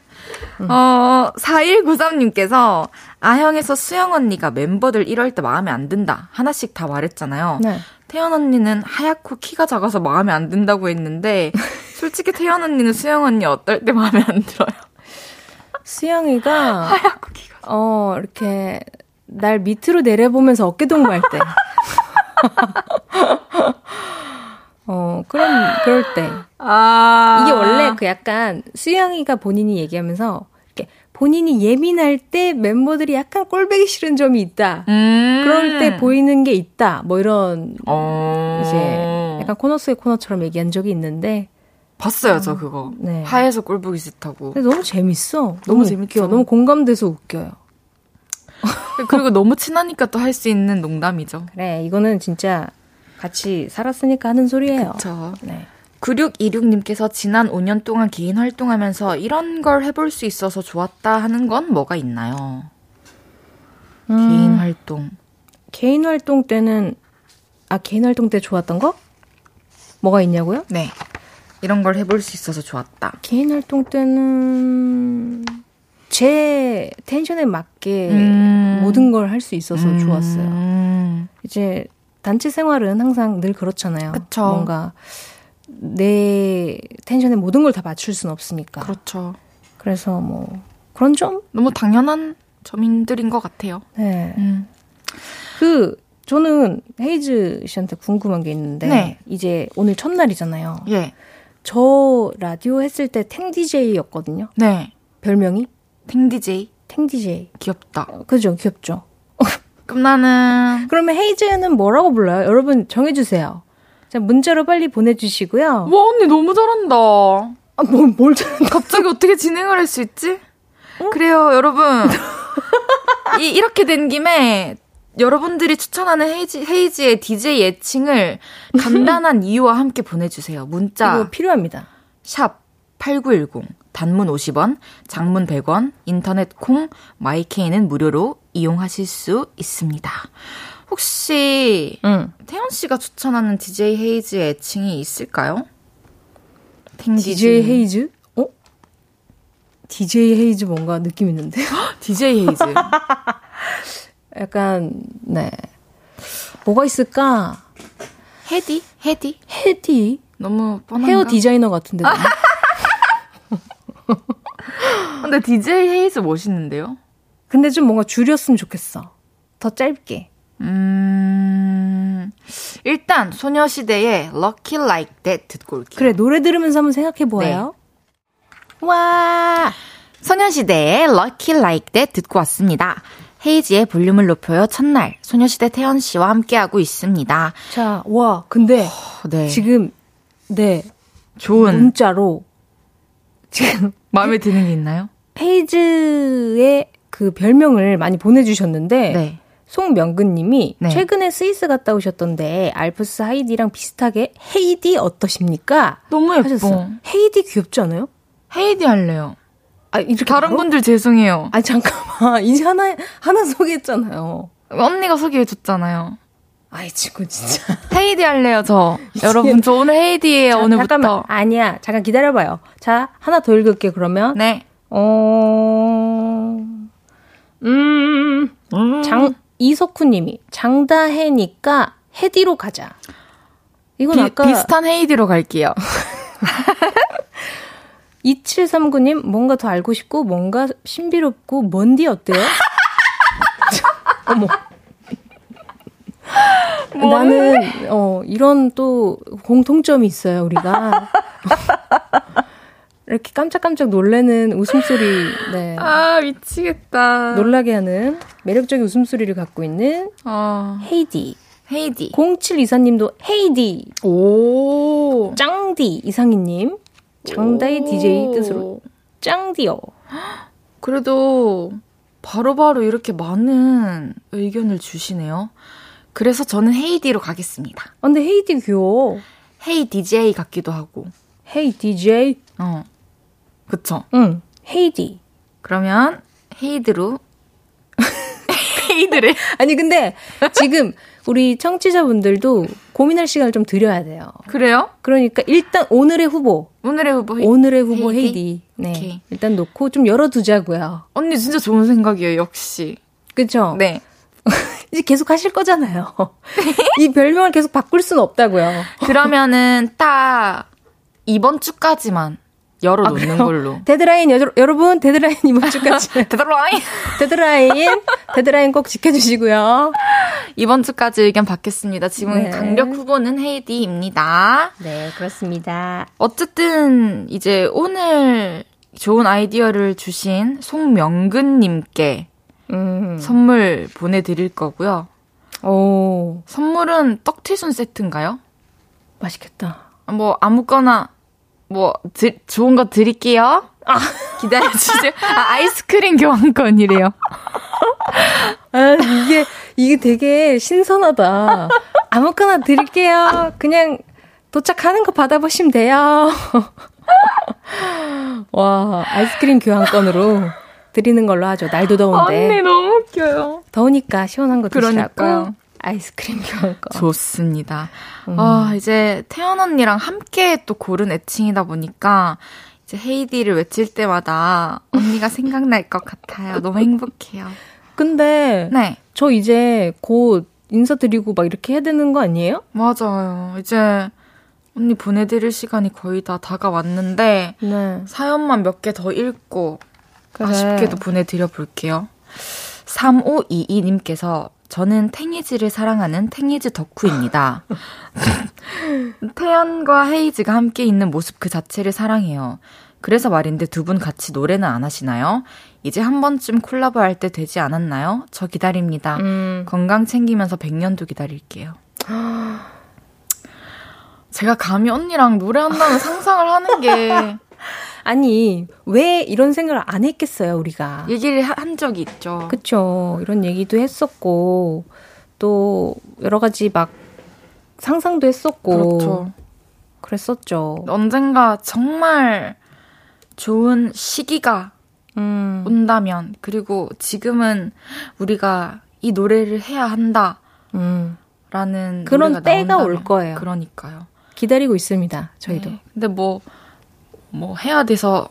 어, 4193님께서 아형에서 수영 언니가 멤버들 이럴 때 마음에 안 든다. 하나씩 다 말했잖아요. 네. 태연 언니는 하얗고 키가 작아서 마음에 안 든다고 했는데 솔직히 태연 언니는 수영 언니 어떨 때 마음에 안 들어요? 수영이가 하얗고 기가. 어 이렇게 날 밑으로 내려보면서 어깨 동무할 때. 어 그런 그럴 때 아. 이게 원래 그 약간 수영이가 본인이 얘기하면서 이렇게 본인이 예민할 때 멤버들이 약간 꼴배기 싫은 점이 있다. 음. 그럴 때 보이는 게 있다. 뭐 이런 어. 이제 약간 코너 속의 코너처럼 얘기한 적이 있는데 봤어요, 저 그거. 네. 하에서 꼴 보기 싫다고. 근데 너무 재밌어. 너무, 너무. 재밌죠. 너무 공감돼서 웃겨요. 그리고 너무 친하니까 또 할 수 있는 농담이죠. 그래, 이거는 진짜 같이 살았으니까 하는 소리예요. 그쵸. 네. 9626님께서 지난 5년 동안 개인 활동하면서 이런 걸 해볼 수 있어서 좋았다 하는 건 뭐가 있나요? 개인 활동. 개인 활동 때는 아 개인 활동 때 좋았던 거? 뭐가 있냐고요? 네. 이런 걸 해볼 수 있어서 좋았다. 개인 활동 때는 제 텐션에 맞게 음. 모든 걸 할 수 있어서 좋았어요. 음. 이제 단체 생활은 항상 늘 그렇잖아요. 그쵸. 뭔가 내 텐션에 모든 걸 다 맞출 수는 없으니까. 그렇죠. 그래서 뭐 그런 점? 너무 당연한 점인들인 것 같아요. 네. 음. 그 저는 헤이즈 씨한테 궁금한 게 있는데 네. 이제 오늘 첫날이잖아요. 예. 저 라디오 했을 때탱 DJ였거든요. 네. 별명이 탱디제이. 탱 DJ. 귀엽다. 그죠? 귀엽죠. 끝나는 그러면 헤이즈는 뭐라고 불러요? 여러분 정해주세요. 자 문자로 빨리 보내주시고요. 와 언니 너무 잘한다. 아, 뭘, 뭘 잘한다. 갑자기 어떻게 진행을 할 수 있지? 그래요, 여러분. 이, 이렇게 된 김에 여러분들이 추천하는 헤이지, 헤이지의 DJ 애칭을 간단한 이유와 함께 보내주세요. 문자 이거 필요합니다. 샵 8910 단문 50원, 장문 100원, 인터넷 콩, 마이케이는 무료로 이용하실 수 있습니다. 혹시 응. 태연 씨가 추천하는 DJ 헤이즈의 애칭이 있을까요? 탱 DJ 헤이즈? 어? DJ 헤이즈 뭔가 느낌 있는데? DJ 헤이즈. 약간, 네. 뭐가 있을까? 헤디? 헤디? 헤디? 너무 뻔한가? 헤어 디자이너 같은데. 너무. 근데 DJ 헤이즈 멋있는데요? 근데 좀 뭔가 줄였으면 좋겠어. 더 짧게. 음, 일단 소녀시대의 Lucky Like That 듣고 올게요. 그래, 노래 들으면서 한번 생각해 보아요. 와! 소녀시대의 Lucky Like That 듣고 왔습니다. 헤이지의 볼륨을 높여요 첫날 소녀시대 태연 씨와 함께하고 있습니다. 자, 와, 근데 어, 네, 지금, 네, 좋은 문자로 지금 마음에 드는 게 있나요? 헤이즈의 그 별명을 많이 보내주셨는데, 네. 송명근님이 네. 최근에 스위스 갔다 오셨던데 알프스 하이디랑 비슷하게 헤이디 어떠십니까? 너무 예뻐. 하셨어요. 헤이디 귀엽지 않아요? 헤이디 할래요. 아 이렇게 다른 바로? 분들 죄송해요. 아 잠깐만 이제 하나 하나 소개했잖아요. 언니가 소개해줬잖아요. 아이 친구 진짜. 헤이디 할래요, 저. 여러분, 저 오늘 헤이디예요, 자, 오늘부터. 잠깐만 아니야 잠깐 기다려봐요. 자 하나 더 읽을게 그러면. 네. 어. 음. 장 이석훈님이 장다해니까 헤디로 가자. 이건 비, 아까 비슷한 헤이디로 갈게요. 2739님, 뭔가 더 알고 싶고, 뭔가 신비롭고, 먼디 어때요? 어머. 나는, 어, 이런 또 공통점이 있어요, 우리가. 이렇게 깜짝깜짝 놀래는 웃음소리, 네. 아, 미치겠다. 놀라게 하는 매력적인 웃음소리를 갖고 있는 아, 헤이디. 헤이디. 0724님도 헤이디. 오. 짱디. 이상희님. 장다의 오. DJ 뜻으로 짱디요. 그래도 바로 바로 이렇게 많은 의견을 주시네요. 그래서 저는 헤이디로 가겠습니다. 아, 근데 헤이디 귀여워. Hey DJ 같기도 하고. Hey DJ. 어. 그쵸. 응. 헤이디. 그러면 헤이디로 헤이디를 아니 근데 지금 우리 청취자분들도 고민할 시간을 좀 드려야 돼요. 그래요? 그러니까 일단 오늘의 후보, 오늘의 후보 헤이- 오늘의 후보 헤이디? 헤이디. 네. 오케이. 일단 놓고 좀 열어 두자고요. 언니 진짜 좋은 생각이에요. 역시. 그쵸? 네. 이제 계속 하실 거잖아요. 이 별명을 계속 바꿀 수는 없다고요. 그러면은 딱 이번 주까지만 열어놓는 아, 걸로. 데드라인 여, 여러분 데드라인 이번 주까지 데드라인! 데드라인 데드라인 꼭 지켜주시고요. 이번 주까지 의견 받겠습니다. 지금 네. 강력 후보는 헤이디입니다. 네 그렇습니다. 어쨌든 이제 오늘 좋은 아이디어를 주신 송명근님께 음. 선물 보내드릴 거고요. 오 선물은 떡튀순 세트인가요? 맛있겠다. 뭐 아무거나 뭐 드- 좋은 거 드릴게요. 아 기다려주세요. 아, 아이스크림 교환권이래요. 아 이게 이게 되게 신선하다. 아무거나 드릴게요. 그냥 도착하는 거 받아보시면 돼요. 와 아이스크림 교환권으로 드리는 걸로 하죠. 날도 더운데 너무 웃겨요. 더우니까 시원한 거 드시라고 그러니까요. 아이스크림 교환권. 좋습니다. 아, 이제 태연 언니랑 함께 또 고른 애칭이다 보니까 이제 헤이디를 외칠 때마다 언니가 생각날 것 같아요. 너무 행복해요. 근데 네. 저 이제 곧 인사드리고 막 이렇게 해야 되는 거 아니에요? 맞아요. 이제 언니 보내드릴 시간이 거의 다 다가왔는데 네. 사연만 몇 개 더 읽고 그래. 아쉽게도 보내드려 볼게요. 3522님께서 저는 탱이즈를 사랑하는 탱이즈 덕후입니다. 태연과 헤이즈가 함께 있는 모습 그 자체를 사랑해요. 그래서 말인데 두 분 같이 노래는 안 하시나요? 이제 한 번쯤 콜라보 할 때 되지 않았나요? 저 기다립니다. 음. 건강 챙기면서 100년도 기다릴게요. 제가 감히 언니랑 노래한다는 상상을 하는 게 아니 왜 이런 생각을 안 했겠어요 우리가? 얘기를 하- 한 적이 있죠. 그쵸. 이런 얘기도 했었고, 또, 여러 가지 막, 상상도 했었고. 그렇죠. 그랬었죠. 언젠가 정말 좋은 시기가 음, 온다면, 그리고 지금은 우리가 이 노래를 해야 한다라는 음. 그런 노래가 때가 나온다면. 올 거예요. 그러니까요. 기다리고 있습니다, 저희도. 네. 근데 뭐, 뭐 해야 돼서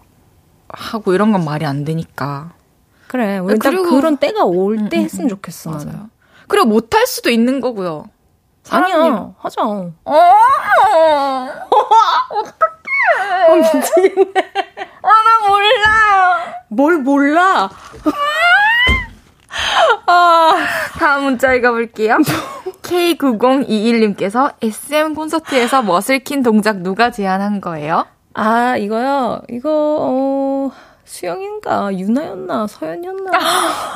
하고 이런 건 말이 안 되니까. 그래. 우리 딱 그런 때가 올때 음, 음, 했으면 음. 좋겠어. 나는. 맞아요. 그리고 못 할 수도 있는 거고요. 사람이- 아니야. 하자. 어! 어, 미치겠네. 아, 나 몰라! 뭘 몰라? 다음 문자 읽어볼게요. K9021님께서 SM 콘서트에서 머슬킨 동작 누가 제안한 거예요? 아, 이거요. 이거, 어, 수영인가, 유나였나, 서연이었나.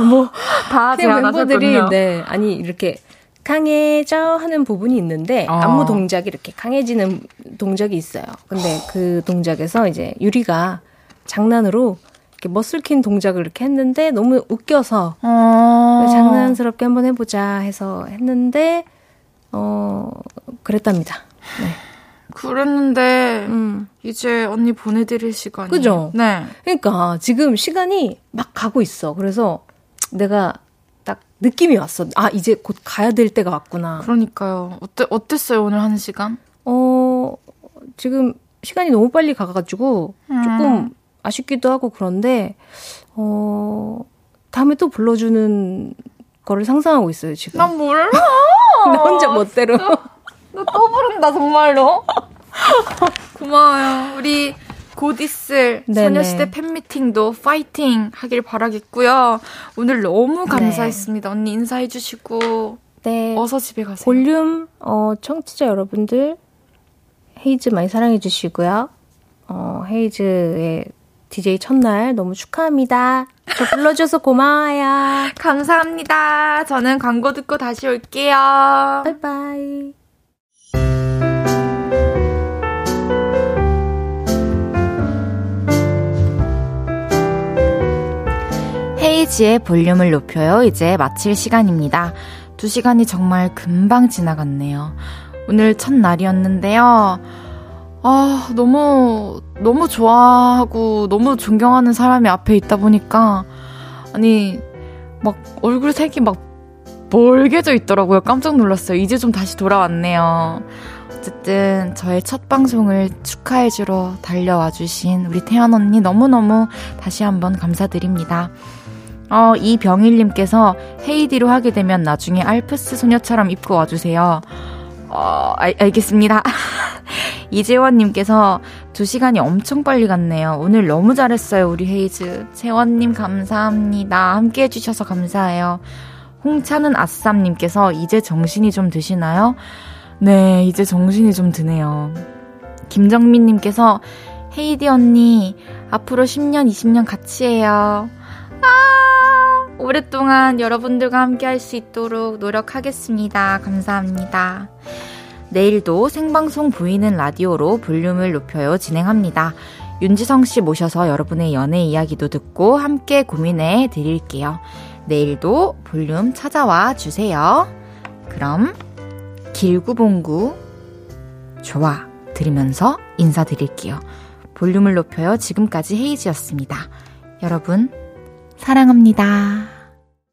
뭐, 다 그냥 멤버들이. 네, 아니, 이렇게 강해져 하는 부분이 있는데, 어. 안무 동작이 이렇게 강해지는 동작이 있어요. 근데 그 동작에서 이제 유리가 장난으로 이렇게 머슬킨 동작을 이렇게 했는데, 너무 웃겨서, 어... 장난스럽게 한번 해보자 해서 했는데, 어, 그랬답니다. 네. 그랬는데 음. 이제 언니 보내드릴 시간이 그죠? 네. 그러니까 지금 시간이 막 가고 있어. 그래서 내가 딱 느낌이 왔어. 아, 이제 곧 가야 될 때가 왔구나. 그러니까요. 어때 어땠어요 오늘 한 시간? 어, 지금 시간이 너무 빨리 가가지고 음. 조금 아쉽기도 하고 그런데, 어, 다음에 또 불러주는 거를 상상하고 있어요, 지금. 난 몰라. 나 혼자 멋대로. 나 또 부른다 정말로. 고마워요. 우리 곧 있을 네네. 소녀시대 팬미팅도 파이팅 하길 바라겠고요. 오늘 너무 감사했습니다. 언니 인사해 주시고 네. 어서 집에 가세요. 볼륨, 어, 청취자 여러분들, 헤이즈 많이 사랑해 주시고요. 어, 헤이즈의 DJ 첫날 너무 축하합니다. 저 불러줘서 고마워요. 감사합니다. 저는 광고 듣고 다시 올게요. 바이바이. 헤이지의 볼륨을 높여요. 이제 마칠 시간입니다. 두 시간이 정말 금방 지나갔네요. 오늘 첫날이었는데요. 아, 너무, 너무 좋아하고, 너무 존경하는 사람이 앞에 있다 보니까, 아니, 막, 얼굴 색이 막, 멀개져 있더라고요. 깜짝 놀랐어요. 이제 좀 다시 돌아왔네요. 어쨌든, 저의 첫 방송을 축하해주러 달려와 주신 우리 태연 언니 너무너무 다시 한번 감사드립니다. 어, 이병일님께서 헤이디로 하게 되면 나중에 알프스 소녀처럼 입고 와주세요. 어, 알, 알겠습니다. 이재원님께서 두 시간이 엄청 빨리 갔네요. 오늘 너무 잘했어요, 우리 헤이즈. 재원님 감사합니다. 함께 해주셔서 감사해요. 홍차는 아쌈님께서 이제 정신이 좀 드시나요? 네, 이제 정신이 좀 드네요. 김정민님께서 헤이디 언니, 앞으로 10년, 20년 같이 해요. 아, 오랫동안 여러분들과 함께 할 수 있도록 노력하겠습니다. 감사합니다. 내일도 생방송 보이는 라디오로 볼륨을 높여요 진행합니다. 윤지성 씨 모셔서 여러분의 연애 이야기도 듣고 함께 고민해 드릴게요. 내일도 볼륨 찾아와 주세요. 그럼 길구봉구 좋아 들으면서 인사드릴게요. 볼륨을 높여요. 지금까지 헤이지였습니다. 여러분 사랑합니다.